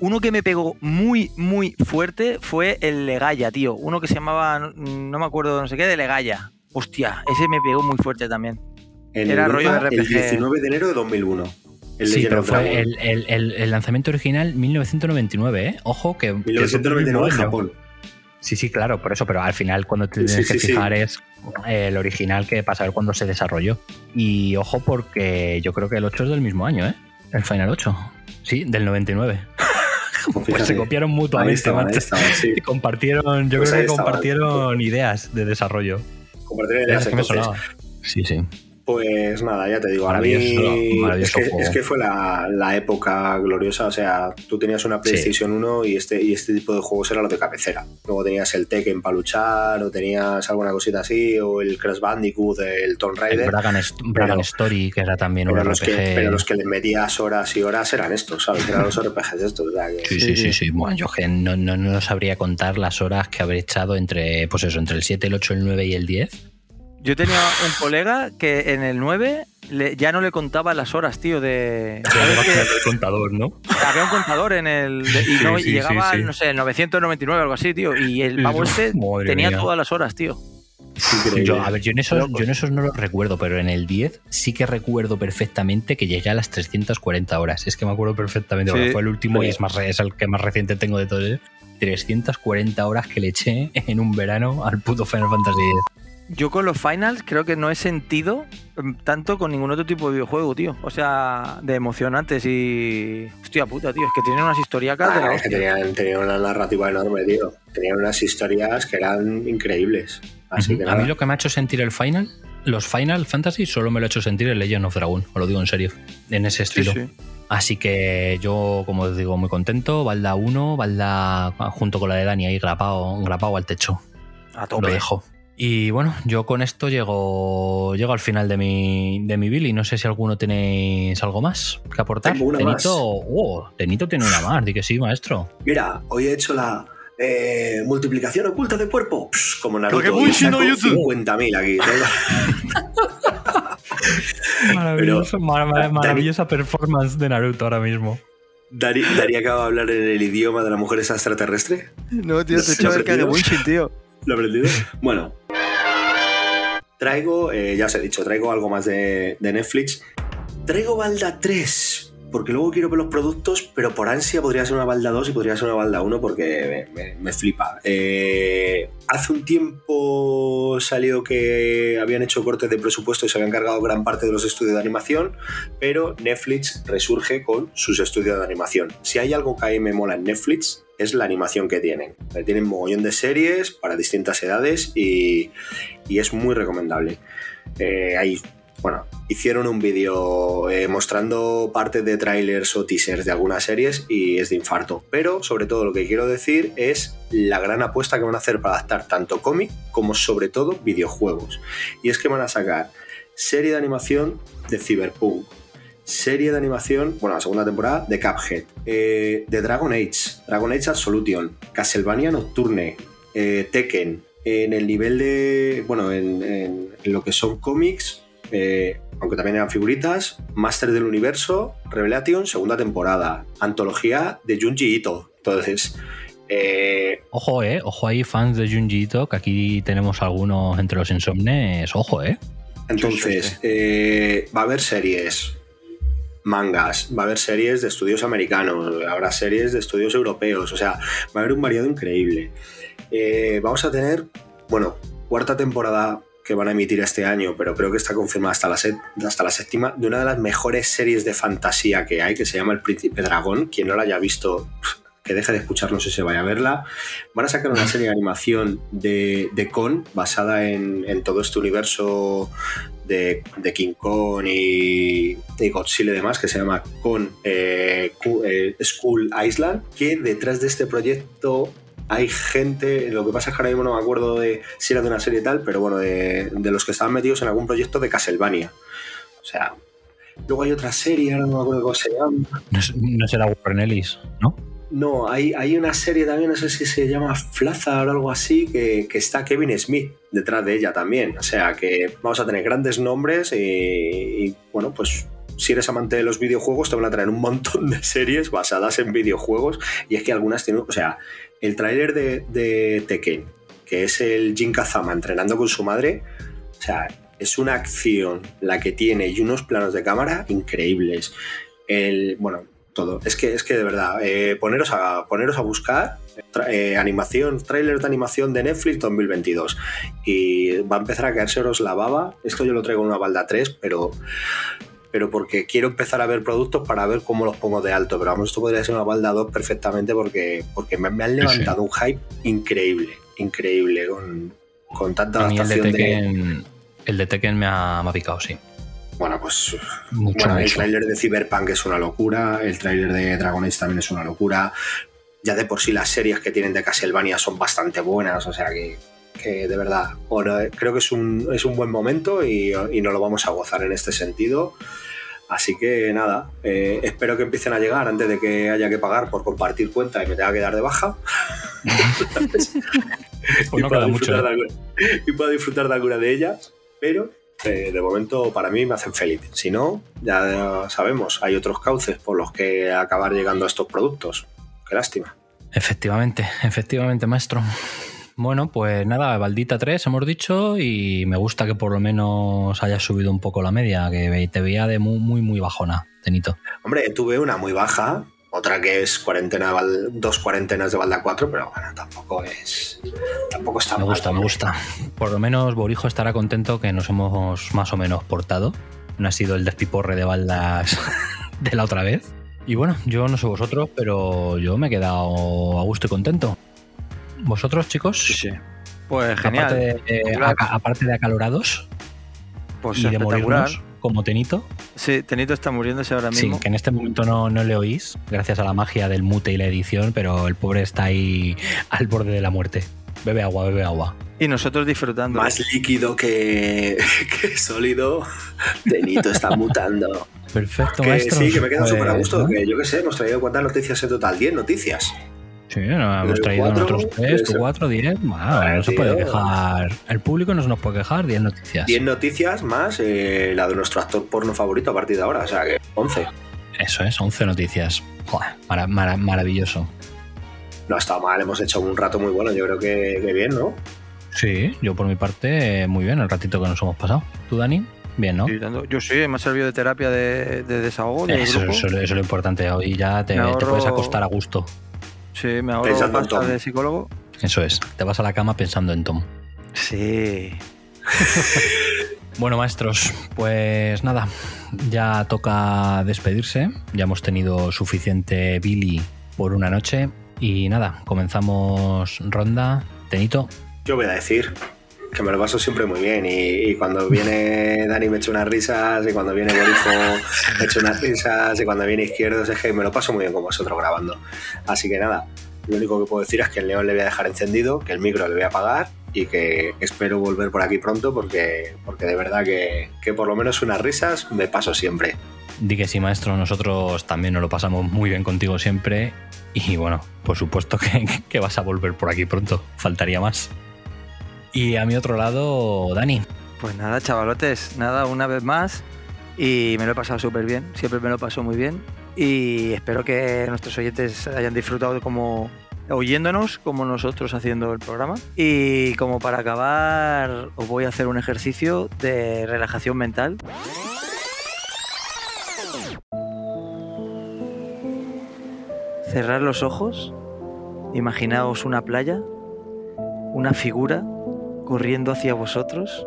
uno que me pegó muy, muy fuerte fue el Legaya, tío. Uno que se llamaba, no me acuerdo, no sé qué, de Legaya. Hostia, ese me pegó muy fuerte también. Era rollo de RPG. El 19 de enero de 2001 sí, pero fue el, lanzamiento original 1999, ¿eh? Ojo que... 1999 en Japón. Sí, sí, claro, por eso, pero al final cuando te tienes que fijar es el original que pasa a ver cuándo se desarrolló. Y ojo porque yo creo que el 8 es del mismo año, ¿eh? El Final 8. Sí, del 99. Pues, pues se copiaron mutuamente. Y compartieron, yo pues creo que compartieron ideas de desarrollo. Compartieron ideas. Que me sonaba. Sí, sí. Pues nada, ya te digo, a mí es, que, fue la, época gloriosa, o sea, tú tenías una PlayStation 1 y este, y este tipo de juegos era lo de cabecera. Luego tenías el Tekken para luchar, o tenías alguna cosita así, o el Crash Bandicoot, el Tomb Raider. El Bragan, Story, que era también un RPG. pero los que le metías horas y horas eran estos, ¿sabes? Eran los RPGs estos. sí, sí, sí, sí, Bueno, yo no, no, no sabría contar las horas que habré echado entre, pues eso, entre el 7, el 8, el 9 y el 10 yo tenía un colega que en el 9 ya no le contaba las horas, tío, de... Había el contador, ¿no? Había un contador en el... y, llegaba, no sé, el 999 o algo así, tío. Y el pavo este tenía todas las horas, tío. Yo, a ver, yo en, esos, yo en esos no los recuerdo, pero en el 10 sí que recuerdo perfectamente que llegué a las 340 horas. Es que me acuerdo perfectamente, porque fue el último y es, más, es el que más reciente tengo de todo. 340 horas que le eché en un verano al puto Final Fantasy X. Yo con los finals creo que no he sentido mm, tanto con ningún otro tipo de videojuego, tío. O sea, de emocionantes y. Hostia puta, tío. Es que tienen unas historias de la que tenían, una narrativa enorme, tío. Tenían unas historias que eran increíbles. Así que A mí lo que me ha hecho sentir el final los Final Fantasy solo me lo he hecho sentir el Legend of Dragon, os lo digo en serio, en ese estilo. Sí, sí. Así que yo, como os digo, muy contento. Balda 1, Balda junto con la de Dani ahí grapado, grapado al techo. A Lo tope. dejo. Y bueno, yo con esto llego, llego al final de mi, de mi Billy. No sé si alguno tenéis algo más que aportar. Tengo una más. Tenito, oh, Tenito tiene una más, di que sí, maestro. Mira, hoy he hecho la eh, multiplicación oculta de cuerpo. Psh, como Naruto. Porque y bullshit, no saco YouTube. 50.000 aquí. Maravilloso, mar- mar- Dani- maravillosa performance de Naruto ahora mismo. Dari, Daría acaba de hablar en el idioma de la mujer esa extraterrestre. No, tío, te he hecho ¿Lo ver que haga aprendido? bullshit, tío. ¿Lo he aprendido? Bueno. Traigo, eh, ya os he dicho, traigo algo más de, Netflix. Traigo Balda 3, porque luego quiero ver los productos, pero por ansia podría ser una Balda 2 y podría ser una Balda 1 porque me flipa. Eh, hace un tiempo salió que habían hecho cortes de presupuesto y se habían cargado gran parte de los estudios de animación, pero Netflix resurge con sus estudios de animación. Si hay algo que a mí me mola en Netflix, es la animación que tienen. Eh, Tienen mogollón de series para distintas edades y, y es muy recomendable. Eh, hay, bueno, hicieron un vídeo eh, mostrando partes de trailers o teasers de algunas series y es de infarto. Pero sobre todo lo que quiero decir es la gran apuesta que van a hacer para adaptar tanto cómic como sobre todo videojuegos. Y es que van a sacar serie de animación de Cyberpunk, serie de animación, bueno, la segunda temporada de Cuphead, eh, de Dragon Age, Dragon Age Absolution, Castlevania Nocturne, eh, Tekken, en el nivel de, bueno, en, en- en lo que son cómics, eh, aunque también eran figuritas, Master del Universo, Revelation, segunda temporada, antología de Junji Ito. Entonces, eh, Ojo, eh, ojo ahí, fans de Junji Ito, que aquí tenemos algunos entre los insomnes. Ojo, eh. Entonces, eh, va a haber series, mangas, va a haber series de estudios americanos, habrá series de estudios europeos, o sea, va a haber un variado increíble. Eh, vamos a tener, bueno, cuarta temporada que van a emitir este año, pero creo que está confirmada hasta la, hasta la séptima, de una de las mejores series de fantasía que hay, que se llama El Príncipe Dragón. Quien no la haya visto, que deje de escucharnos y se vaya a verla. Van a sacar una serie de animación de, de Con, basada en, en todo este universo de, de King Kong y, y Godzilla y demás, que se llama Con eh, eh, School Island, que detrás de este proyecto hay gente, lo que pasa es que ahora mismo no me acuerdo de si era de una serie y tal, pero bueno, de, de los que estaban metidos en algún proyecto de Castlevania. O sea, luego hay otra serie, ahora no me acuerdo cómo se llama. No, no será Warren Ellis, ¿no? No, hay, hay una serie también, no sé si se llama Flazar o algo así, que, que está Kevin Smith detrás de ella también. O sea que vamos a tener grandes nombres y, bueno, pues si eres amante de los videojuegos te van a traer un montón de series basadas en videojuegos y es que algunas tienen, o sea, el tráiler de, de Tekken, que es el Jin Kazama entrenando con su madre, o sea, es una acción la que tiene y unos planos de cámara increíbles. El, bueno, todo. Es que, es que de verdad, eh, poneros, a, poneros a buscar tra- eh, animación, tráiler de animación de Netflix 2022 y va a empezar a caérseros la baba. Esto yo lo traigo en una balda 3, pero, pero porque quiero empezar a ver productos para ver cómo los pongo de alto. Pero vamos, esto podría ser una balda 2 perfectamente porque, porque me, me han sí. levantado un hype increíble, increíble con, con tanta A mí el de adaptación de... Tekken, el de Tekken me ha, me ha picado, sí. Bueno, pues Mucho, bueno, el tráiler de Cyberpunk es una locura, el tráiler de Dragon Age también es una locura. Ya de por sí las series que tienen de Castlevania son bastante buenas, o sea que, que de verdad, bueno, eh, creo que es un, es un buen momento y, y nos lo vamos a gozar en este sentido. Así que nada, eh, espero que empiecen a llegar antes de que haya que pagar por compartir cuenta y me tenga que dar de baja. Pues y, no pueda queda mucho, ¿eh? de alguna, y pueda disfrutar de alguna de ellas, pero eh, de momento para mí me hacen feliz. Si no, ya sabemos, hay otros cauces por los que acabar llegando a estos productos. Qué lástima. Efectivamente, efectivamente, maestro. Bueno, pues nada, Baldita 3 hemos dicho y me gusta que por lo menos haya subido un poco la media, que te veía de muy, muy, muy bajona, Tenito. Hombre, tuve una muy baja, otra que es cuarentena de Val- dos cuarentenas de Balda 4, pero bueno, tampoco es. Tampoco está Me mal. gusta, me gusta. Por lo menos Borijo estará contento que nos hemos más o menos portado. No ha sido el despiporre de baldas de la otra vez. Y bueno, yo no sé vosotros, pero yo me he quedado a gusto y contento. ¿Vosotros, chicos? Sí, sí. Pues genial. Aparte de, eh, Claro. aca- aparte de acalorados. Pues y de morirnos, como Tenito. Sí, Tenito está muriéndose ahora Sí, mismo. que en este momento no, no le oís, gracias a la magia del mute y la edición, pero el pobre está ahí al borde de la muerte. Bebe agua, bebe agua. Y nosotros disfrutando. Más líquido que, que sólido. Tenito está mutando. Perfecto, Que maestro. sí, que me quedo Pues, súper a gusto. ¿no? Que yo qué sé, hemos traído cuántas noticias en total. 10 noticias. Sí, no, hemos traído cuatro, nosotros tres, tú cuatro, diez. Bueno, no se tío. puede quejar. El público no se nos puede quejar, diez noticias. 10 noticias más eh, la de nuestro actor porno favorito a partir de ahora. O sea que 11. Eso es, 11 noticias. Joder, mara- mara- maravilloso. No ha estado mal, hemos hecho un rato muy bueno. Yo creo que, que bien, ¿no? Sí, yo por mi parte, eh, muy bien, el ratito que nos hemos pasado. ¿Tú, Dani? Bien, ¿no? Yo sí, me ha servido de terapia de, de desahogo. Eso, grupo. eso- eso es lo importante. Hoy ya te, puedes acostar a gusto. Sí, me ahorro Pensando en Tom. de psicólogo. Eso es. Te vas a la cama pensando en Tom. Sí. Bueno, maestros, pues nada, ya toca despedirse. Ya hemos tenido suficiente Billy por una noche. Y nada, comenzamos ronda. Tenito, Yo voy a decir que me lo paso siempre muy bien. Y, y cuando viene Dani me echa unas risas. Y cuando viene Borijo me echa unas risas. Y cuando viene Izquierdos es que me lo paso muy bien con vosotros grabando. Así que nada, lo único que puedo decir es que el león le voy a dejar encendido, que el micro le voy a apagar y que espero volver por aquí pronto porque, porque de verdad que, que por lo menos unas risas me paso siempre. di que sí, maestro, nosotros también nos lo pasamos muy bien contigo siempre. Y bueno, por supuesto que, que vas a volver por aquí pronto, faltaría más. Y a mi otro lado, Dani. Pues nada, chavalotes, nada, una vez más. Y me lo he pasado súper bien, siempre me lo paso muy bien. Y espero que nuestros oyentes hayan disfrutado como oyéndonos, como nosotros haciendo el programa. Y como para acabar, os voy a hacer un ejercicio de relajación mental. Cerrar los ojos, imaginaos una playa, una figura corriendo hacia vosotros,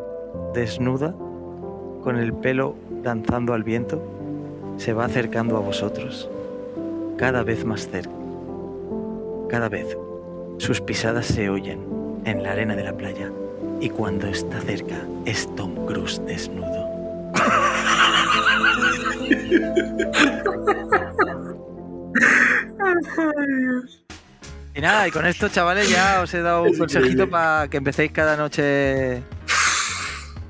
desnuda, con el pelo danzando al viento, se va acercando a vosotros, cada vez más cerca. Cada vez sus pisadas se oyen en la arena de la playa y cuando está cerca es Tom Cruise desnudo. Y nada, y con esto, chavales, ya os he dado un consejito para que empecéis cada noche.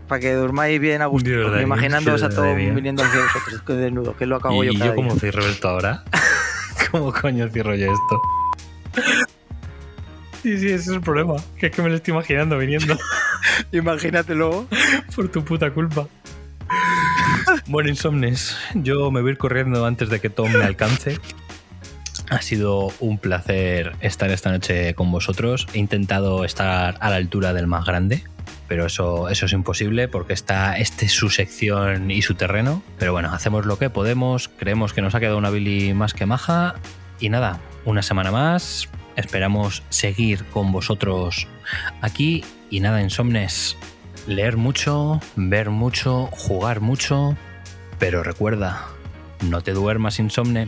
Para que durmáis bien a gusto. Imaginándoos a todos viniendo hacia vosotros, desnudo, que es lo que hago yo ¿Y cada yo cómo día. cierro esto ahora? ¿Cómo coño cierro yo esto? Sí, sí, ese es el problema. Que es que me lo estoy imaginando viniendo Imagínatelo. por tu puta culpa. Bueno, Insomnes, yo me voy a ir corriendo antes de que Tom me alcance. Ha sido un placer estar esta noche con vosotros. He intentado estar a la altura del más grande, pero eso, eso es imposible porque está, este es su sección y su terreno. Pero bueno, hacemos lo que podemos. Creemos que nos ha quedado una Billy más que maja. Y nada, una semana más. Esperamos seguir con vosotros aquí. Y nada, Insomnes, leer mucho, ver mucho, jugar mucho. Pero recuerda, no te duermas, Insomne.